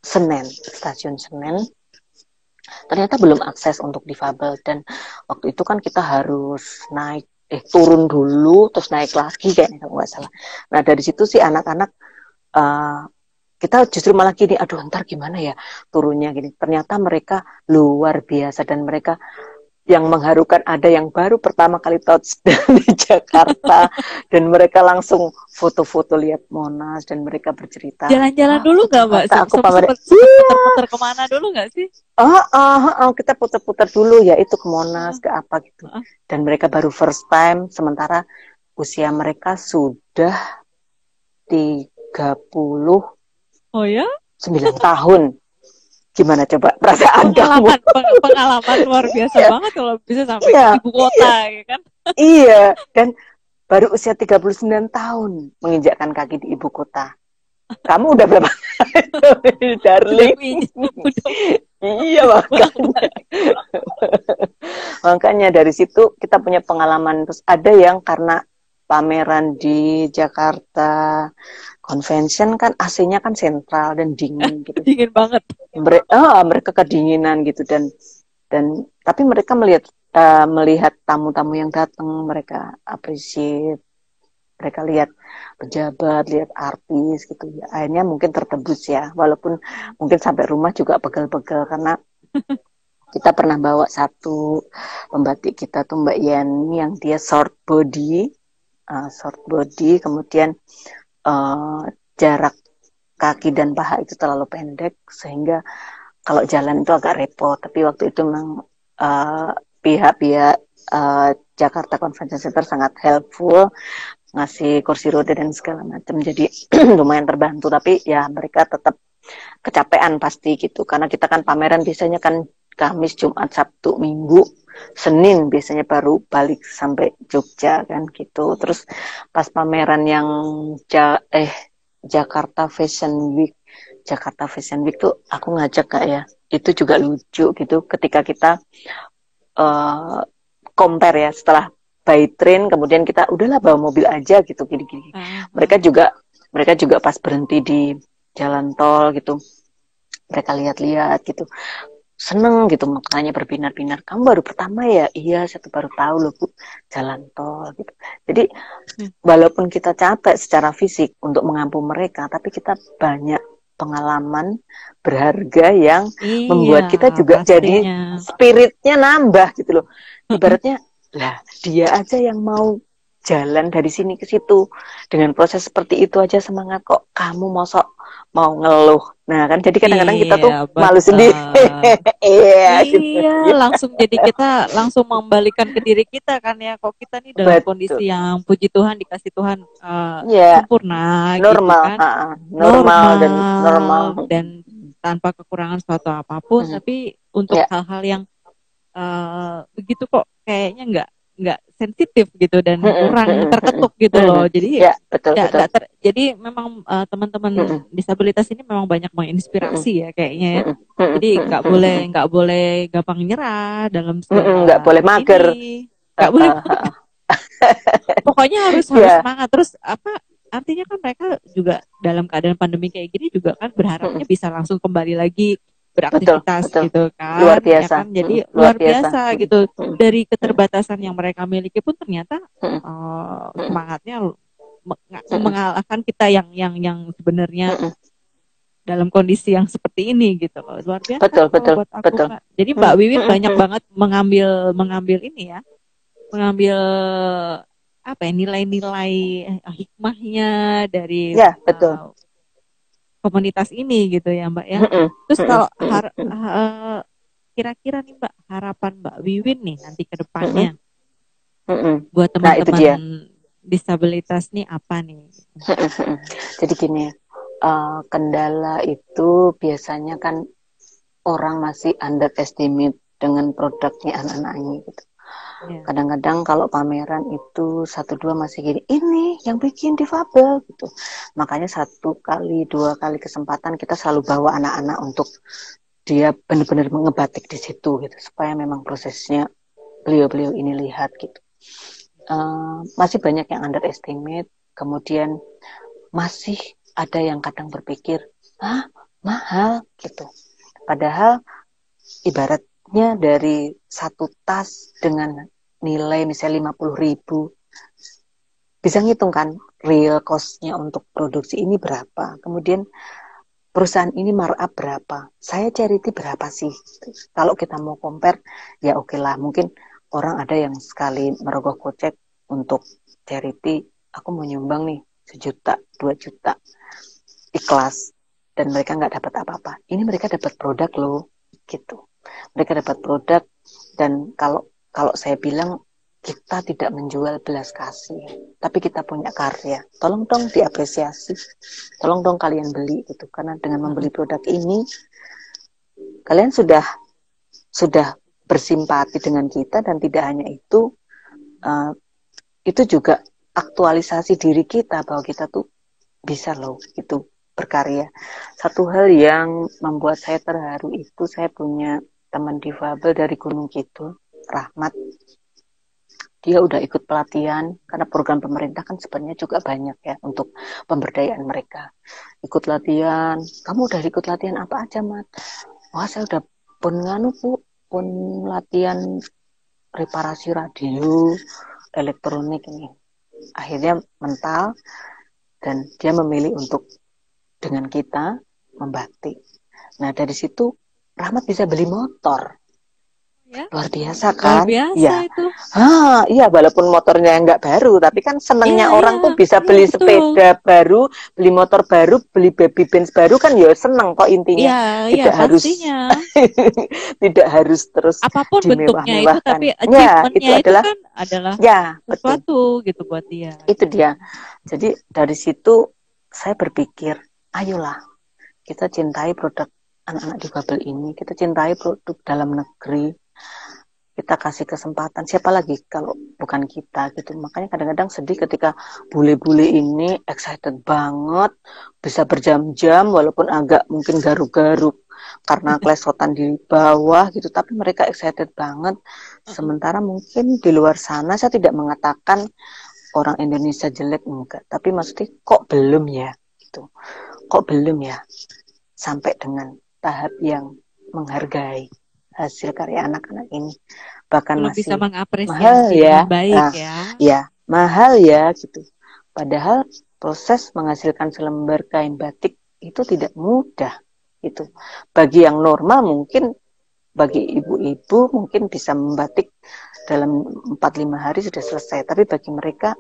Speaker 2: Senen, stasiun Senen. Ternyata belum akses untuk difabel dan waktu itu kan kita harus naik eh turun dulu terus naik lagi kayaknya kalau nggak salah. Nah dari situ sih anak-anak eh, kita justru malah gini, aduh ntar gimana ya turunnya gini. Ternyata mereka luar biasa dan mereka yang mengharukan ada yang baru pertama kali touchdown di Jakarta dan mereka langsung foto-foto lihat Monas dan mereka bercerita.
Speaker 1: Jalan-jalan
Speaker 2: "Ah,
Speaker 1: dulu nggak Mbak?
Speaker 2: Aku pamer-
Speaker 1: sempet Puter-puter ke mana dulu nggak sih?
Speaker 2: Oh, oh, oh, kita putar-putar dulu ya itu ke Monas ke apa gitu.
Speaker 1: Ah.
Speaker 2: Dan mereka baru first time sementara usia mereka sudah 39
Speaker 1: Oh ya?
Speaker 2: tahun. Gimana coba perasaan kamu?
Speaker 1: Pengalaman, peng- pengalaman luar biasa
Speaker 2: Iya.
Speaker 1: banget kalau bisa sampai
Speaker 2: Iya.
Speaker 1: ke ibu kota ya kan?
Speaker 2: iya, dan baru usia 39 tahun menginjakkan kaki di ibu kota. Kamu udah berapa? Darling. Iya makanya. makanya dari situ kita punya pengalaman terus ada yang karena pameran di Jakarta convention kan AC-nya kan sentral dan dingin gitu.
Speaker 1: dingin banget.
Speaker 2: Mereka mereka kedinginan gitu dan dan tapi mereka melihat eh, melihat tamu-tamu yang datang mereka appreciate mereka lihat pejabat, lihat artis gitu ya. Akhirnya mungkin tertebus ya, walaupun mungkin sampai rumah juga pegel-pegel karena kita pernah bawa satu pembatik kita tuh Mbak Yani yang dia short body, uh, short body, kemudian uh, jarak kaki dan paha itu terlalu pendek sehingga kalau jalan itu agak repot. Tapi waktu itu memang uh, pihak-pihak uh, Jakarta Convention Center sangat helpful ngasih kursi roda dan segala macam jadi lumayan terbantu tapi ya mereka tetap kecapean pasti gitu karena kita kan pameran biasanya kan Kamis Jumat Sabtu Minggu Senin biasanya baru balik sampai Jogja kan gitu. Terus pas pameran yang ja eh Jakarta Fashion Week Jakarta Fashion Week tuh aku ngajak kak ya. Itu juga lucu gitu ketika kita uh, compare ya setelah by train kemudian kita udahlah bawa mobil aja gitu gini-gini.
Speaker 1: Ah,
Speaker 2: mereka juga mereka juga pas berhenti di jalan tol gitu mereka lihat-lihat gitu seneng gitu makanya berbinar-binar. Kamu baru pertama ya? Iya saya tuh baru tahu loh bu. Jalan tol gitu. Jadi
Speaker 1: Hmm.
Speaker 2: walaupun kita capek secara fisik untuk mengampu mereka tapi kita banyak pengalaman berharga yang
Speaker 1: iya,
Speaker 2: membuat kita juga jadi
Speaker 1: pastinya.
Speaker 2: spiritnya nambah gitu loh. Ibaratnya lah dia aja yang mau jalan dari sini ke situ dengan proses seperti itu aja semangat kok kamu mosok mau ngeluh nah kan jadi kadang-kadang kita tuh
Speaker 1: Iya,
Speaker 2: malu
Speaker 1: betul.
Speaker 2: sendiri iya gitu.
Speaker 1: Iya, langsung jadi kita langsung membalikan ke diri kita kan ya. Kok kita nih dalam
Speaker 2: Betul.
Speaker 1: kondisi yang puji Tuhan dikasih Tuhan eh,
Speaker 2: ya
Speaker 1: sempurna
Speaker 2: normal
Speaker 1: gitu kan.
Speaker 2: ha-ha. normal, dan normal
Speaker 1: dan tanpa kekurangan suatu apa pun
Speaker 2: Hmm.
Speaker 1: tapi untuk
Speaker 2: Ya.
Speaker 1: hal-hal yang eh, begitu kok kayaknya nggak nggak sensitif gitu dan kurang terketuk gitu loh. Jadi
Speaker 2: ya, betul, gak, betul. Gak ter,
Speaker 1: jadi memang uh, teman-teman disabilitas ini memang banyak menginspirasi ya kayaknya ya. Jadi nggak boleh nggak boleh gampang nyerah dalam
Speaker 2: nggak boleh mager.
Speaker 1: nggak boleh pokoknya harus harus yeah. semangat. Terus apa artinya kan mereka juga dalam keadaan pandemi kayak gini juga kan berharapnya bisa langsung kembali lagi beraktivitas betul, betul. gitu kan
Speaker 2: luar ya biasa
Speaker 1: ya kan? jadi hmm, luar, biasa, biasa gitu hmm. dari keterbatasan yang mereka miliki pun ternyata hmm. uh, semangatnya hmm. mengalahkan kita yang yang yang sebenarnya hmm. dalam kondisi yang seperti ini gitu luar biasa
Speaker 2: betul betul buat aku, betul
Speaker 1: Kak. jadi Mbak Wiwin banyak banget mengambil mengambil ini ya mengambil apa ya nilai-nilai eh, hikmahnya dari
Speaker 2: ya, betul. Uh,
Speaker 1: komunitas ini gitu ya Mbak ya. Terus kalau har, uh, kira-kira nih Mbak harapan Mbak Wiwin nih nanti ke depannya buat nah, teman-teman nah, disabilitas nih apa nih?
Speaker 2: Jadi gini uh, kendala itu biasanya kan orang masih underestimate dengan produknya anak-anak ini gitu. Iya. Kadang-kadang kalau pameran itu satu dua masih gini, ini yang bikin difabel gitu. Makanya satu kali dua kali kesempatan kita selalu bawa anak-anak untuk dia benar-benar mengebatik di situ gitu supaya memang prosesnya beliau-beliau ini lihat gitu. Uh, masih banyak yang underestimate, kemudian masih ada yang kadang berpikir, ah mahal gitu. Padahal ibarat Nya dari satu tas dengan nilai misalnya 50 ribu bisa ngitung kan real costnya untuk produksi ini berapa? Kemudian perusahaan ini markup berapa? Saya charity berapa sih? Kalau kita mau compare ya oke okay lah mungkin orang ada yang sekali merogoh kocek untuk charity aku mau nyumbang nih sejuta dua juta ikhlas dan mereka nggak dapat apa-apa. Ini mereka dapat produk loh gitu mereka dapat produk dan kalau kalau saya bilang kita tidak menjual belas kasih, tapi kita punya karya. Tolong dong diapresiasi, tolong dong kalian beli itu karena dengan membeli produk ini kalian sudah sudah bersimpati dengan kita dan tidak hanya itu uh, itu juga aktualisasi diri kita bahwa kita tuh bisa loh itu berkarya. Satu hal yang membuat saya terharu itu saya punya teman difabel dari Gunung Kidul, Rahmat. Dia udah ikut pelatihan karena program pemerintah kan sebenarnya juga banyak ya untuk pemberdayaan mereka. Ikut latihan, kamu udah ikut latihan apa aja, Mat? Wah, saya udah pun nganu, Bu, pun latihan reparasi radio, elektronik ini. Akhirnya mental dan dia memilih untuk dengan kita membatik. Nah, dari situ Rahmat bisa beli motor. Ya. Luar biasa kan?
Speaker 1: Luar biasa ya. itu.
Speaker 2: Ah, iya walaupun motornya nggak baru, tapi kan senangnya ya, orang ya. tuh bisa beli ya, sepeda baru, beli motor baru, beli baby benz baru kan ya seneng kok intinya.
Speaker 1: Ya, tidak ya, harus
Speaker 2: tidak harus terus
Speaker 1: apa pun bentuknya itu tapi ya, itu adalah kan adalah ya, sesuatu betul. gitu buat dia.
Speaker 2: Itu dia. Jadi dari situ saya berpikir, ayolah kita cintai produk anak-anak difabel ini kita cintai produk dalam negeri. Kita kasih kesempatan. Siapa lagi kalau bukan kita gitu? Makanya kadang-kadang sedih ketika bule-bule ini excited banget bisa berjam-jam walaupun agak mungkin garuk-garuk karena klesotan di bawah gitu. Tapi mereka excited banget. Sementara mungkin di luar sana saya tidak mengatakan orang Indonesia jelek enggak. Tapi maksudnya kok belum ya? Gitu. Kok belum ya? Sampai dengan tahap yang menghargai hasil karya anak-anak ini. Bahkan
Speaker 1: Kalau
Speaker 2: masih
Speaker 1: bisa mengapresiasi mahal ya. baik nah, ya.
Speaker 2: ya mahal ya gitu. Padahal proses menghasilkan selembar kain batik itu tidak mudah itu bagi yang normal mungkin bagi ibu-ibu mungkin bisa membatik dalam 4-5 hari sudah selesai. Tapi bagi mereka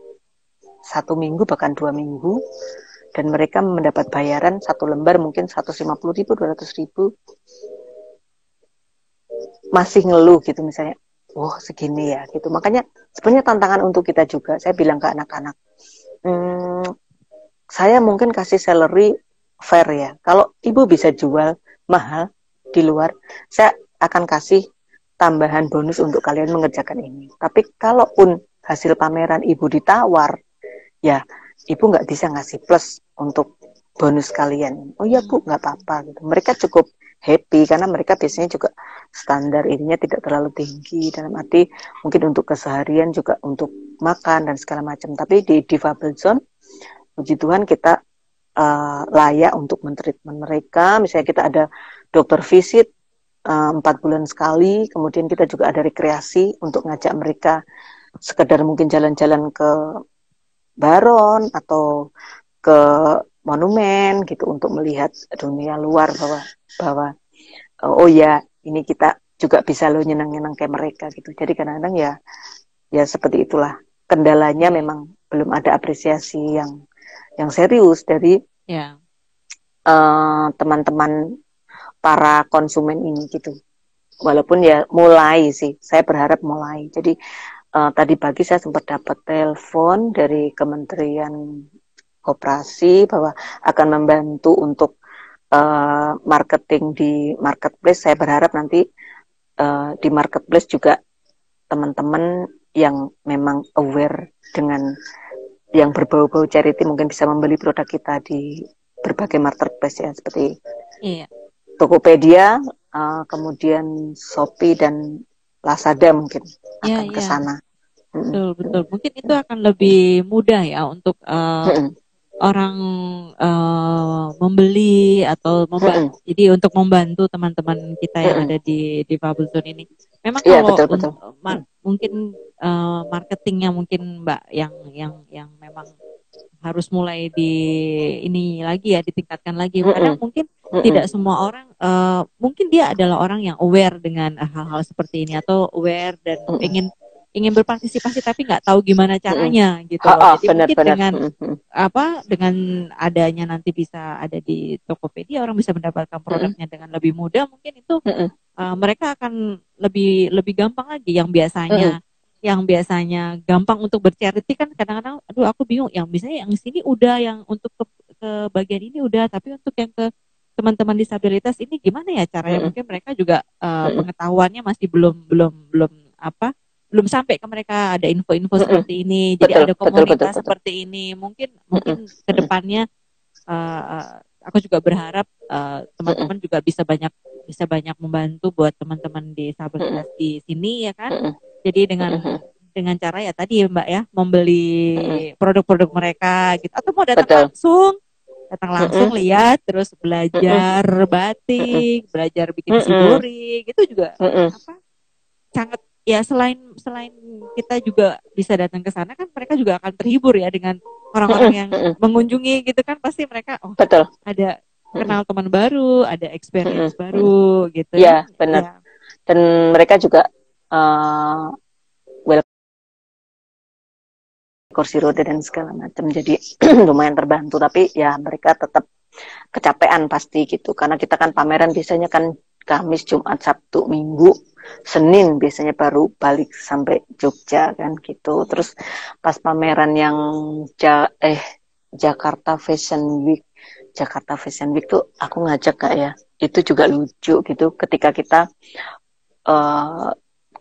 Speaker 2: satu minggu bahkan dua minggu dan mereka mendapat bayaran satu lembar mungkin 150 ribu 200 ribu. Masih ngeluh gitu misalnya wah segini ya gitu. Makanya sebenarnya tantangan untuk kita juga saya bilang ke anak-anak hmm, saya mungkin kasih salary fair ya. Kalau ibu bisa jual mahal di luar saya akan kasih tambahan bonus untuk kalian mengerjakan ini. Tapi kalaupun hasil pameran ibu ditawar, ya ibu nggak bisa ngasih plus untuk bonus kalian. Oh ya bu, nggak apa-apa. Gitu. Mereka cukup happy karena mereka biasanya juga standar ininya tidak terlalu tinggi dalam arti mungkin untuk keseharian juga untuk makan dan segala macam. Tapi di Difabel Zone, puji Tuhan kita uh, layak untuk mentreatment mereka. Misalnya kita ada dokter visit Eh, empat uh, bulan sekali. Kemudian kita juga ada rekreasi untuk ngajak mereka sekedar mungkin jalan-jalan ke Baron atau ke monumen gitu untuk melihat dunia luar bahwa bahwa uh, oh ya ini kita juga bisa lo nyenang-nyenang kayak mereka gitu. Jadi kadang-kadang ya ya seperti itulah kendalanya memang belum ada apresiasi yang yang serius dari yeah. Ya. uh, teman-teman para konsumen ini gitu. Walaupun ya mulai sih, saya berharap mulai. Jadi uh, tadi pagi saya sempat dapat telepon dari Kementerian Koperasi bahwa akan membantu untuk uh, marketing di marketplace. Saya berharap nanti uh, di marketplace juga teman-teman yang memang aware dengan yang berbau-bau charity mungkin bisa membeli produk kita di berbagai marketplace ya seperti iya. Tokopedia, uh, kemudian Shopee dan Lazada mungkin ya, akan ya. ke sana.
Speaker 1: Betul, betul. Mungkin itu akan lebih mudah ya untuk uh, orang uh, membeli atau membantu. Jadi untuk membantu teman-teman kita yang ada di di Bubble Zone ini. Memang ya, kalau betul, betul. Ma mungkin uh, marketingnya mungkin Mbak yang yang yang memang harus mulai di ini lagi ya ditingkatkan lagi. Kadang mungkin tidak semua orang uh, mungkin dia adalah orang yang aware dengan hal-hal seperti ini atau aware dan ingin ingin berpartisipasi tapi nggak tahu gimana caranya mm-hmm. gitu. Ha, Jadi benar, mungkin benar. dengan apa dengan adanya nanti bisa ada di Tokopedia orang bisa mendapatkan produknya mm-hmm. dengan lebih mudah mungkin itu mm-hmm. uh, mereka akan lebih lebih gampang lagi yang biasanya mm-hmm yang biasanya gampang untuk bercharity kan kadang-kadang aduh aku bingung yang misalnya yang sini udah yang untuk ke, ke bagian ini udah tapi untuk yang ke teman-teman disabilitas ini gimana ya caranya? Mm Mungkin mereka juga uh, mm pengetahuannya masih belum belum belum apa belum sampai ke mereka ada info-info mm seperti ini. Jadi betul, ada komunitas betul, betul, seperti ini. Mungkin mungkin mm ke depannya uh, aku juga berharap uh, teman-teman juga bisa banyak bisa banyak membantu buat teman-teman disabilitas di sini ya kan. Jadi dengan dengan cara ya tadi ya Mbak ya membeli produk-produk mereka gitu atau mau datang Betul. langsung datang langsung mm -hmm. lihat terus belajar mm -hmm. batik, mm -hmm. belajar bikin mm -hmm. gitu juga mm -hmm. apa sangat ya selain selain kita juga bisa datang ke sana kan mereka juga akan terhibur ya dengan orang-orang yang mengunjungi gitu kan pasti mereka oh betul ada kenal teman baru, ada experience baru gitu.
Speaker 2: Ya, benar. Ya. Dan mereka juga uh, kursi roda dan segala macam. Jadi lumayan terbantu. Tapi ya mereka tetap kecapean pasti gitu. Karena kita kan pameran biasanya kan Kamis Jumat Sabtu Minggu Senin biasanya baru balik sampai Jogja kan gitu. Terus pas pameran yang ja eh Jakarta Fashion Week. Jakarta Fashion Week tuh aku ngajak kak ya. Itu juga lucu gitu ketika kita uh,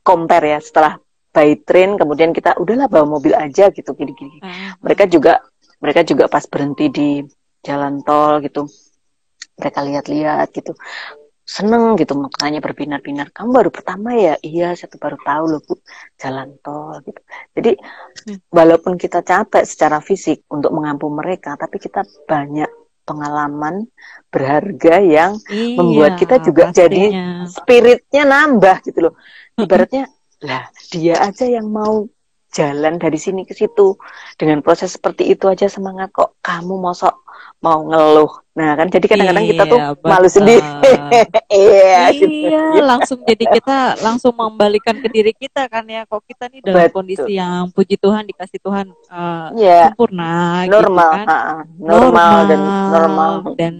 Speaker 2: compare ya setelah by train kemudian kita udahlah bawa mobil aja gitu gini-gini. Hmm. Mereka juga mereka juga pas berhenti di jalan tol gitu. Mereka lihat-lihat gitu. Seneng gitu makanya berbinar-binar. Kamu baru pertama ya? Iya, satu baru tahu loh Bu, jalan tol gitu. Jadi hmm. walaupun kita capek secara fisik untuk mengampu mereka, tapi kita banyak pengalaman berharga yang iya, membuat kita juga pastinya. jadi spiritnya nambah gitu loh. Ibaratnya lah, dia aja yang mau jalan dari sini ke situ dengan proses seperti itu aja semangat kok kamu mosok mau ngeluh nah kan jadi kadang-kadang kita tuh iya, malu sendiri
Speaker 1: iya gitu. iya langsung jadi kita langsung membalikan ke diri kita kan ya kok kita nih dalam betul. kondisi yang puji Tuhan dikasih Tuhan uh, yeah. sempurna
Speaker 2: gitu normal gitu kan. ha, normal, normal dan normal
Speaker 1: dan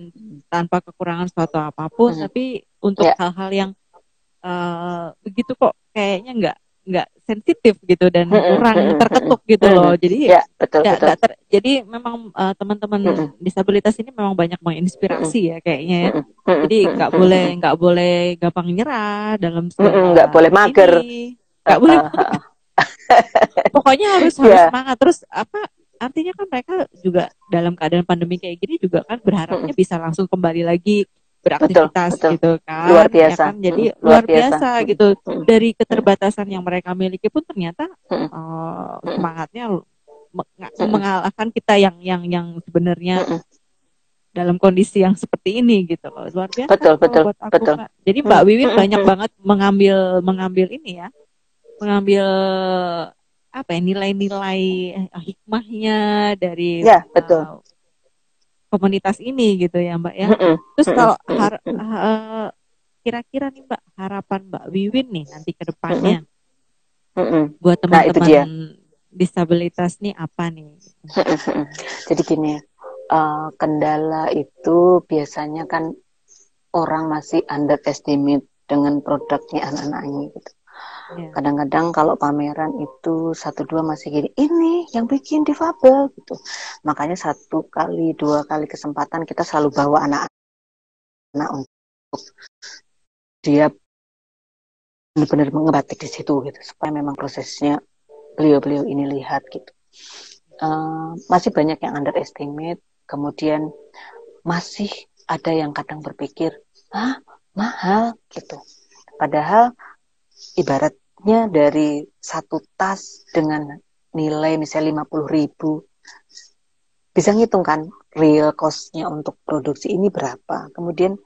Speaker 1: tanpa kekurangan suatu apa pun hmm. tapi untuk ya. hal-hal yeah. yang uh, begitu kok kayaknya nggak nggak sensitif gitu dan kurang terketuk gitu loh. Jadi
Speaker 2: ya, betul,
Speaker 1: gak,
Speaker 2: betul.
Speaker 1: Gak ter, jadi memang uh, teman-teman disabilitas ini memang banyak menginspirasi ya kayaknya ya. Jadi nggak boleh nggak boleh gampang nyerah dalam
Speaker 2: nggak boleh mager.
Speaker 1: Nggak boleh. Pokoknya harus harus yeah. semangat. Terus apa artinya kan mereka juga dalam keadaan pandemi kayak gini juga kan berharapnya bisa langsung kembali lagi beraktivitas betul, betul. gitu kan
Speaker 2: luar ya biasa
Speaker 1: ya kan? jadi hmm, luar biasa, biasa gitu hmm. dari keterbatasan yang mereka miliki pun ternyata hmm. uh, semangatnya hmm. mengalahkan kita yang yang yang sebenarnya hmm. dalam kondisi yang seperti ini gitu loh luar biasa
Speaker 2: betul betul
Speaker 1: buat aku,
Speaker 2: betul
Speaker 1: Kak. jadi Mbak Wiwin banyak banget mengambil mengambil ini ya mengambil apa ya nilai-nilai hikmahnya dari
Speaker 2: ya, betul. Uh,
Speaker 1: komunitas ini gitu ya Mbak ya. Terus kalau har, uh, kira-kira nih Mbak harapan Mbak Wiwin nih nanti ke depannya buat nah, teman-teman nah, disabilitas nih apa nih?
Speaker 2: Jadi gini, uh, kendala itu biasanya kan orang masih underestimate dengan produknya anak-anaknya gitu. Iya. Kadang-kadang kalau pameran itu satu dua masih gini, ini yang bikin difabel gitu. Makanya satu kali dua kali kesempatan kita selalu bawa anak-anak untuk dia benar-benar mengebatik di situ gitu supaya memang prosesnya beliau-beliau ini lihat gitu. Uh, masih banyak yang underestimate, kemudian masih ada yang kadang berpikir, ah mahal gitu. Padahal ibaratnya dari satu tas dengan nilai misalnya 50 ribu bisa ngitung kan real costnya untuk produksi ini berapa kemudian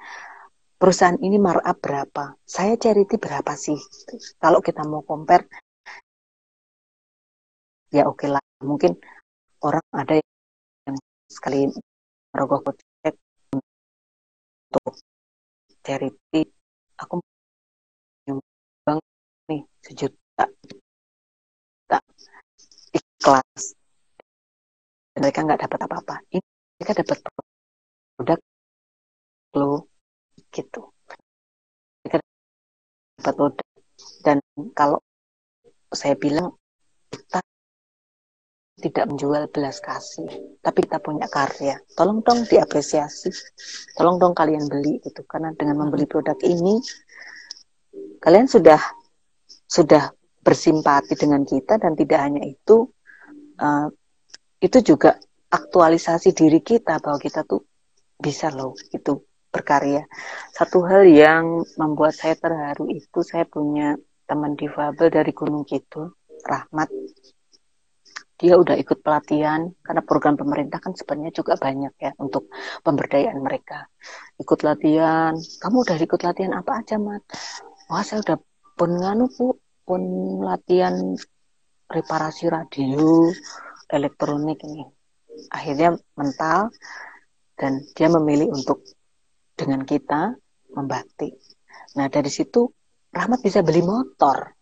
Speaker 2: perusahaan ini markup berapa saya charity berapa sih? Kalau kita mau compare ya oke okay lah mungkin orang ada yang sekali merogoh kocek untuk charity aku sejuta. Tak ikhlas. Mereka nggak dapat apa-apa. Ini mereka dapat produk lo gitu. Mereka dapat produk. Dan kalau saya bilang kita tidak menjual belas kasih tapi kita punya karya. Tolong dong diapresiasi. Tolong dong kalian beli gitu. Karena dengan membeli produk ini kalian sudah sudah bersimpati dengan kita dan tidak hanya itu uh, itu juga aktualisasi diri kita bahwa kita tuh bisa loh itu berkarya. Satu hal yang membuat saya terharu itu saya punya teman difabel dari Gunung Kidul, Rahmat. Dia udah ikut pelatihan karena program pemerintah kan sebenarnya juga banyak ya untuk pemberdayaan mereka. Ikut latihan, kamu udah ikut latihan apa aja, Mat? Wah, saya udah pun nganu bu pun latihan reparasi radio elektronik ini. Akhirnya mental dan dia memilih untuk dengan kita membatik nah dari situ Rahmat bisa beli motor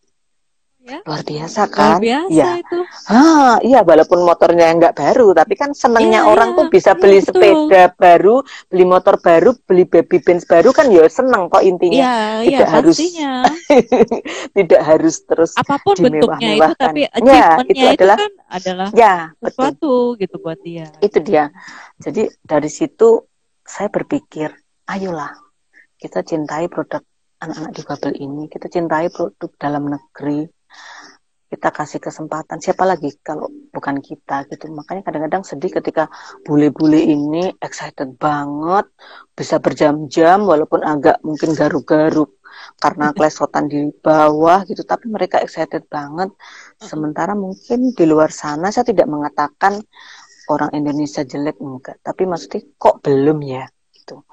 Speaker 2: ya. luar biasa kan
Speaker 1: luar biasa ya itu.
Speaker 2: Ah, iya walaupun motornya nggak baru tapi kan senengnya ya, orang ya. tuh bisa ya, beli betul. sepeda baru beli motor baru beli baby benz baru kan ya seneng kok intinya
Speaker 1: ya, tidak ya, harus
Speaker 2: tidak harus terus
Speaker 1: apa pun bentuknya itu tapi
Speaker 2: ya, itu, itu adalah
Speaker 1: kan adalah
Speaker 2: ya,
Speaker 1: sesuatu betul. gitu buat dia
Speaker 2: itu dia jadi dari situ saya berpikir ayolah kita cintai produk anak-anak difabel ini kita cintai produk dalam negeri kita kasih kesempatan. Siapa lagi kalau bukan kita gitu? Makanya kadang-kadang sedih ketika bule-bule ini excited banget bisa berjam-jam walaupun agak mungkin garuk-garuk karena klesotan di bawah gitu tapi mereka excited banget. Sementara mungkin di luar sana saya tidak mengatakan orang Indonesia jelek enggak. Tapi maksudnya kok belum ya gitu?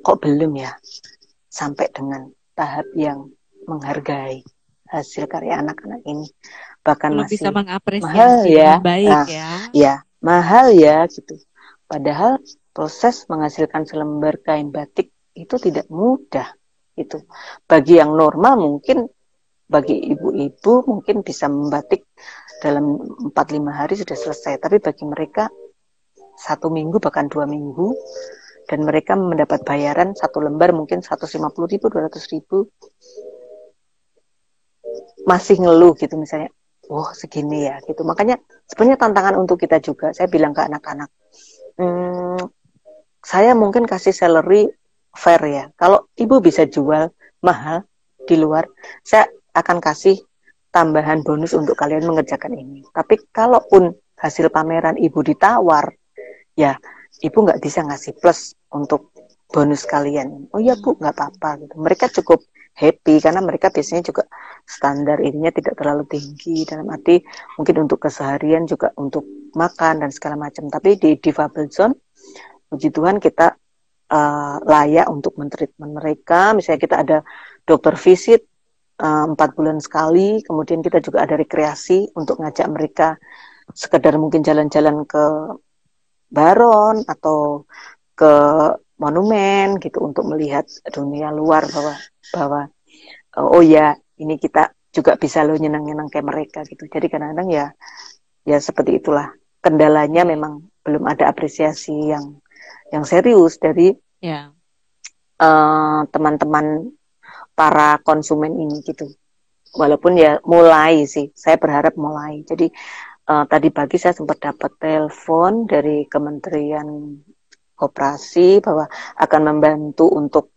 Speaker 2: Kok belum ya sampai dengan tahap yang menghargai hasil karya anak-anak ini. Bahkan Belum masih
Speaker 1: bisa mengapresiasi
Speaker 2: mahal ya.
Speaker 1: baik nah, ya.
Speaker 2: ya mahal ya gitu. Padahal proses menghasilkan selembar kain batik itu tidak mudah itu bagi yang normal mungkin bagi ibu-ibu mungkin bisa membatik dalam 4-5 hari sudah selesai. Tapi bagi mereka satu minggu bahkan dua minggu dan mereka mendapat bayaran satu lembar mungkin 150 ribu 200 ribu masih ngeluh gitu misalnya oh segini ya gitu. Makanya sebenarnya tantangan untuk kita juga saya bilang ke anak-anak hmm, saya mungkin kasih salary fair ya. Kalau ibu bisa jual mahal di luar saya akan kasih tambahan bonus untuk kalian mengerjakan ini. Tapi kalaupun hasil pameran ibu ditawar ya ibu nggak bisa ngasih plus untuk bonus kalian. Oh ya bu nggak apa-apa gitu. Mereka cukup happy karena mereka biasanya juga standar ininya tidak terlalu tinggi dalam arti mungkin untuk keseharian juga untuk makan dan segala macam. Tapi di difabel zone puji Tuhan kita uh, layak untuk mentreatment mereka. Misalnya kita ada dokter visit eh, empat uh, bulan sekali kemudian kita juga ada rekreasi untuk ngajak mereka sekedar mungkin jalan-jalan ke Baron atau ke monumen gitu untuk melihat dunia luar bahwa bahwa oh ya ini kita juga bisa lo nyenang-nyenang kayak mereka gitu jadi kadang-kadang ya ya seperti itulah kendalanya memang belum ada apresiasi yang yang serius dari yeah. Ya. uh, teman-teman para konsumen ini gitu walaupun ya mulai sih saya berharap mulai jadi uh, tadi pagi saya sempat dapat telepon dari Kementerian Koperasi bahwa akan membantu untuk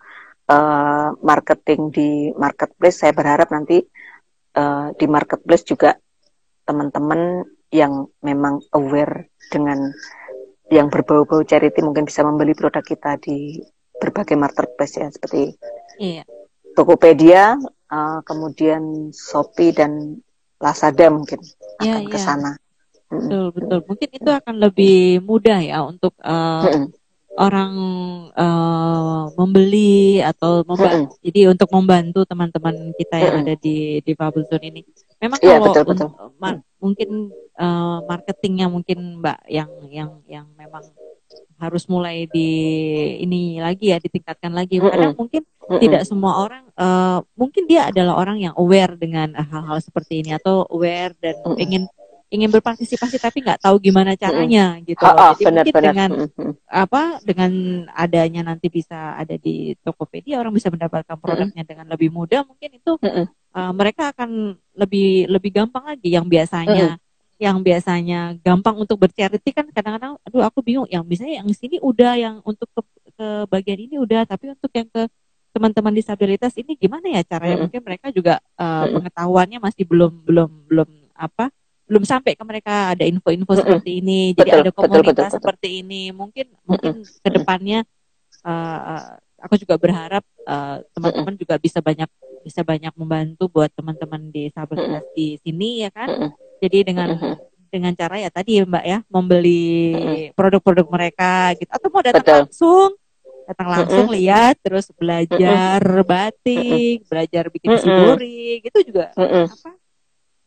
Speaker 2: uh, marketing di marketplace. Saya berharap nanti uh, di marketplace juga teman-teman yang memang aware dengan yang berbau-bau charity mungkin bisa membeli produk kita di berbagai marketplace ya seperti iya. Tokopedia, uh, kemudian Shopee dan Lazada mungkin ya, akan ya. ke sana.
Speaker 1: Betul, betul. Mungkin itu akan lebih mudah ya untuk uh, orang uh, membeli atau membantu. Hmm. Jadi untuk membantu teman-teman kita yang ada di di Bubble Zone ini. Memang ya, kalau betul, betul. Ma mungkin uh, marketingnya mungkin Mbak yang yang yang memang harus mulai di ini lagi ya ditingkatkan lagi. Kadang mungkin tidak semua orang uh, mungkin dia adalah orang yang aware dengan hal-hal seperti ini atau aware dan ingin ingin berpartisipasi tapi nggak tahu gimana caranya mm. gitu loh. Jadi benar, mungkin benar. dengan mm. apa dengan adanya nanti bisa ada di Tokopedia orang bisa mendapatkan produknya mm. dengan lebih mudah mungkin itu mm. uh, mereka akan lebih lebih gampang lagi yang biasanya mm. yang biasanya gampang untuk bercharity kan kadang-kadang aduh aku bingung yang misalnya yang sini udah yang untuk ke, ke bagian ini udah tapi untuk yang ke teman-teman disabilitas ini gimana ya caranya mm. mungkin mereka juga uh, pengetahuannya masih belum belum belum apa belum sampai ke mereka ada info-info mm -hmm. seperti ini jadi betul, ada komunitas betul, betul, seperti ini mungkin mungkin mm -hmm. ke depannya uh, aku juga berharap teman teman-teman mm -hmm. juga bisa banyak bisa banyak membantu buat teman-teman mm -hmm. di sini ya kan mm -hmm. jadi dengan mm -hmm. dengan cara ya tadi ya mbak ya membeli produk-produk mereka gitu atau mau datang betul. langsung datang langsung mm -hmm. lihat terus belajar mm -hmm. batik belajar bikin mm -hmm. gitu juga mm -hmm. apa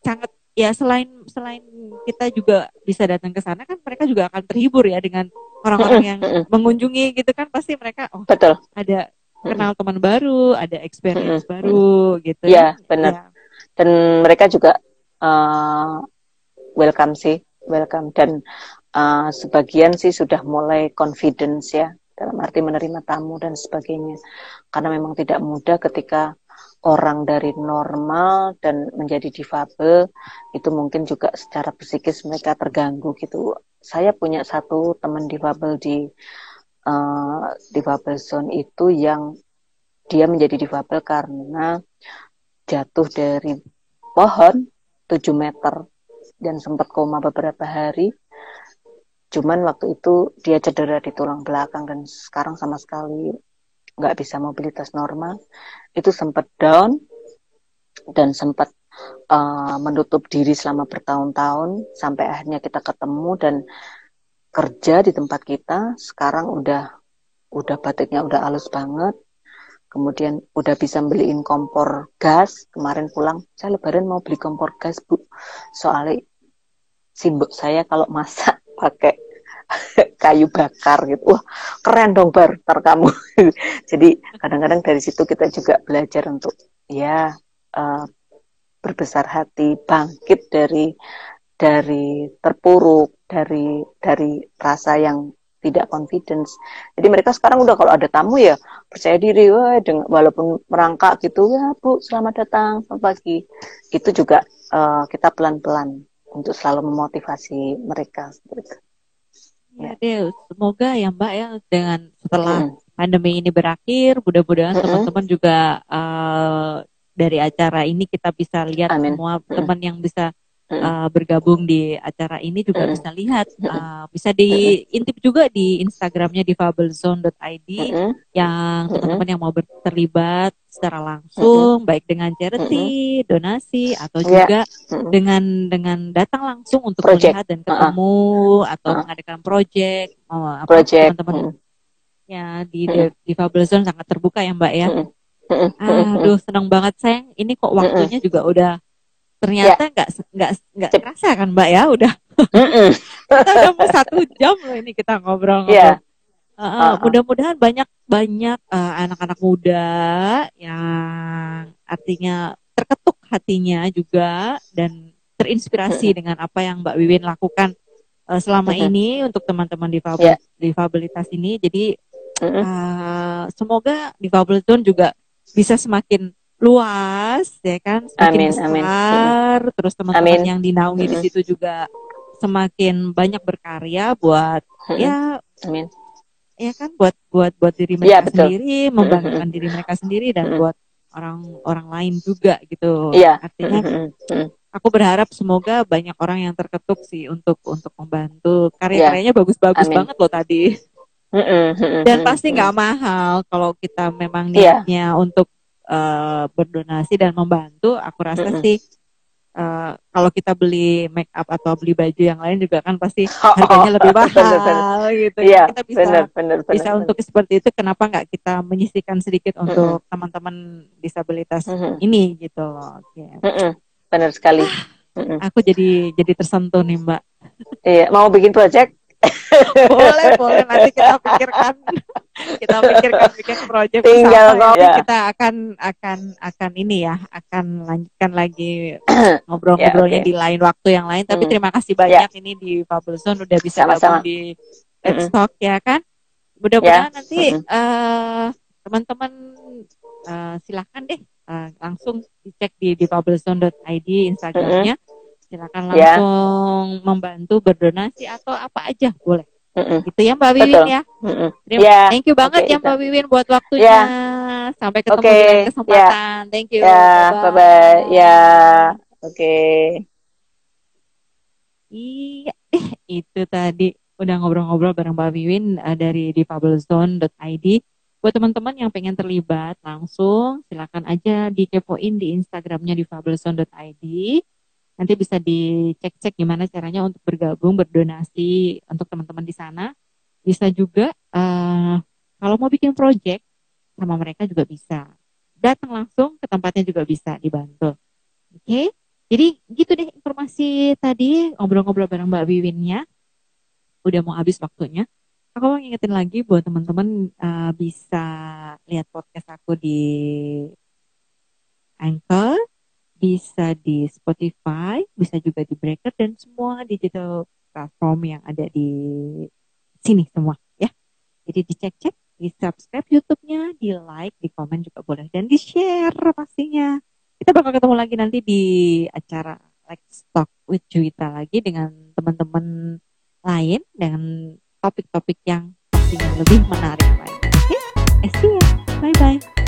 Speaker 1: sangat ya selain selain kita juga bisa datang ke sana kan mereka juga akan terhibur ya dengan orang-orang yang mengunjungi gitu kan pasti mereka oh betul. ada kenal teman baru ada experience baru gitu
Speaker 2: ya. benar. Ya. dan mereka juga uh, welcome sih welcome. Dan uh, sebagian sih sudah mulai confidence ya dalam arti menerima tamu dan sebagainya. Karena memang tidak mudah ketika orang dari normal dan menjadi difabel itu mungkin juga secara psikis mereka terganggu gitu. Saya punya satu teman difabel di uh, difabel zone itu yang dia menjadi difabel karena jatuh dari pohon 7 meter dan sempat koma beberapa hari. Cuman waktu itu dia cedera di tulang belakang dan sekarang sama sekali nggak bisa mobilitas normal. Itu sempat down dan sempat uh, menutup diri selama bertahun-tahun sampai akhirnya kita ketemu dan kerja di tempat kita. Sekarang udah udah batiknya udah halus banget. Kemudian udah bisa beliin kompor gas. Kemarin pulang saya lebaran mau beli kompor gas bu. Soalnya simbok saya kalau masak pakai kayu bakar gitu. Wah, keren dong Bar, ntar kamu. Jadi kadang-kadang dari situ kita juga belajar untuk ya uh, berbesar hati, bangkit dari dari terpuruk, dari dari rasa yang tidak confidence. Jadi mereka sekarang udah kalau ada tamu ya percaya diri, wah dengan walaupun merangkak gitu ya bu selamat datang selamat pagi. Itu juga uh, kita pelan-pelan untuk selalu memotivasi mereka.
Speaker 1: Ya deh, semoga ya Mbak ya dengan setelah hmm. pandemi ini berakhir, mudah-mudahan hmm. teman-teman juga uh, dari acara ini kita bisa lihat Amin. semua teman yang bisa uh, bergabung di acara ini juga mm. bisa lihat uh, bisa diintip juga di Instagramnya di fablezone.id mm. yang teman-teman yang mau terlibat secara langsung baik dengan charity, donasi atau yeah. juga dengan dengan datang langsung untuk project. melihat dan ketemu atau mengadakan project oh, apa project. teman-teman ya di di Fablezone sangat terbuka ya Mbak ya. Aduh senang banget sayang. Ini kok waktunya juga udah ternyata ya. nggak ya. nggak nggak terasa kan mbak ya udah kita udah mau satu jam loh ini kita ngobrol-ngobrol yeah. uh, uh, uh. mudah-mudahan banyak banyak uh, anak-anak muda yang artinya terketuk hatinya juga dan terinspirasi dengan apa yang mbak Wiwin lakukan uh, selama ini untuk teman-teman difabel yeah. difabilitas ini jadi uh, semoga difabel juga bisa semakin luas ya kan? Semakin amin, besar amin. terus teman-teman yang dinaungi di situ juga semakin banyak berkarya buat ya amin. ya kan? Buat buat buat diri mereka ya, sendiri membanggakan diri mereka sendiri dan buat orang orang lain juga gitu. Ya. artinya aku berharap semoga banyak orang yang terketuk sih untuk untuk membantu. Karya-karyanya iya. bagus-bagus banget loh tadi. Dan pasti nggak mahal kalau kita memang iya. niatnya untuk uh, berdonasi dan membantu, aku rasa mm -hmm. sih uh, kalau kita beli make up atau beli baju yang lain juga kan pasti oh, harganya oh, lebih mahal bener, bener. gitu.
Speaker 2: Yeah, kita bisa bener, bener, bener,
Speaker 1: bisa bener. untuk seperti itu. Kenapa nggak kita menyisihkan sedikit mm -hmm. untuk teman-teman disabilitas mm -hmm. ini gitu loh. Okay.
Speaker 2: Mm -hmm. Benar sekali.
Speaker 1: Mm -hmm. Aku jadi jadi tersentuh nih Mbak.
Speaker 2: Iya, mau bikin project?
Speaker 1: Boleh, boleh nanti kita pikirkan kita pikirkan bikin project tinggal kok ya. kita akan akan akan ini ya akan lanjutkan lagi ngobrol-ngobrolnya yeah, okay. di lain waktu yang lain tapi mm. terima kasih banyak yeah. ini di Fabulson udah bisa gabung di Talk ya kan mudah-mudahan yeah. nanti mm -hmm. uh, teman-teman uh, silahkan deh uh, langsung dicek di di fabulson.id Instagramnya mm -hmm. Silakan ya. langsung yeah. membantu berdonasi atau apa aja boleh Mm-mm. Gitu ya Mbak Wiwin Betul. ya. Mm-mm. Yeah. Thank you banget okay, ya Mbak Wiwin buat waktunya. Yeah. Sampai ketemu okay. di kesempatan. Yeah. Thank you.
Speaker 2: Yeah. Bye bye. Ya. Oke. Okay.
Speaker 1: Iya, eh, itu tadi udah ngobrol-ngobrol bareng Mbak Wiwin uh, dari difablezone.id. Buat teman-teman yang pengen terlibat langsung, silakan aja dikepoin di Instagramnya difablezone.id nanti bisa dicek-cek gimana caranya untuk bergabung berdonasi untuk teman-teman di sana. Bisa juga uh, kalau mau bikin project sama mereka juga bisa. Datang langsung ke tempatnya juga bisa dibantu. Oke? Okay? jadi gitu deh informasi tadi ngobrol-ngobrol bareng Mbak Wiwinnya. Udah mau habis waktunya. Aku mau ngingetin lagi buat teman-teman uh, bisa lihat podcast aku di Anchor bisa di Spotify, bisa juga di Breaker dan semua digital platform yang ada di sini semua ya. Jadi dicek-cek, di subscribe YouTube-nya, di like, di komen juga boleh dan di share pastinya. Kita bakal ketemu lagi nanti di acara Let's Talk with Juwita lagi dengan teman-teman lain dengan topik-topik yang pastinya lebih menarik lagi. Oke, okay? see ya. Bye bye.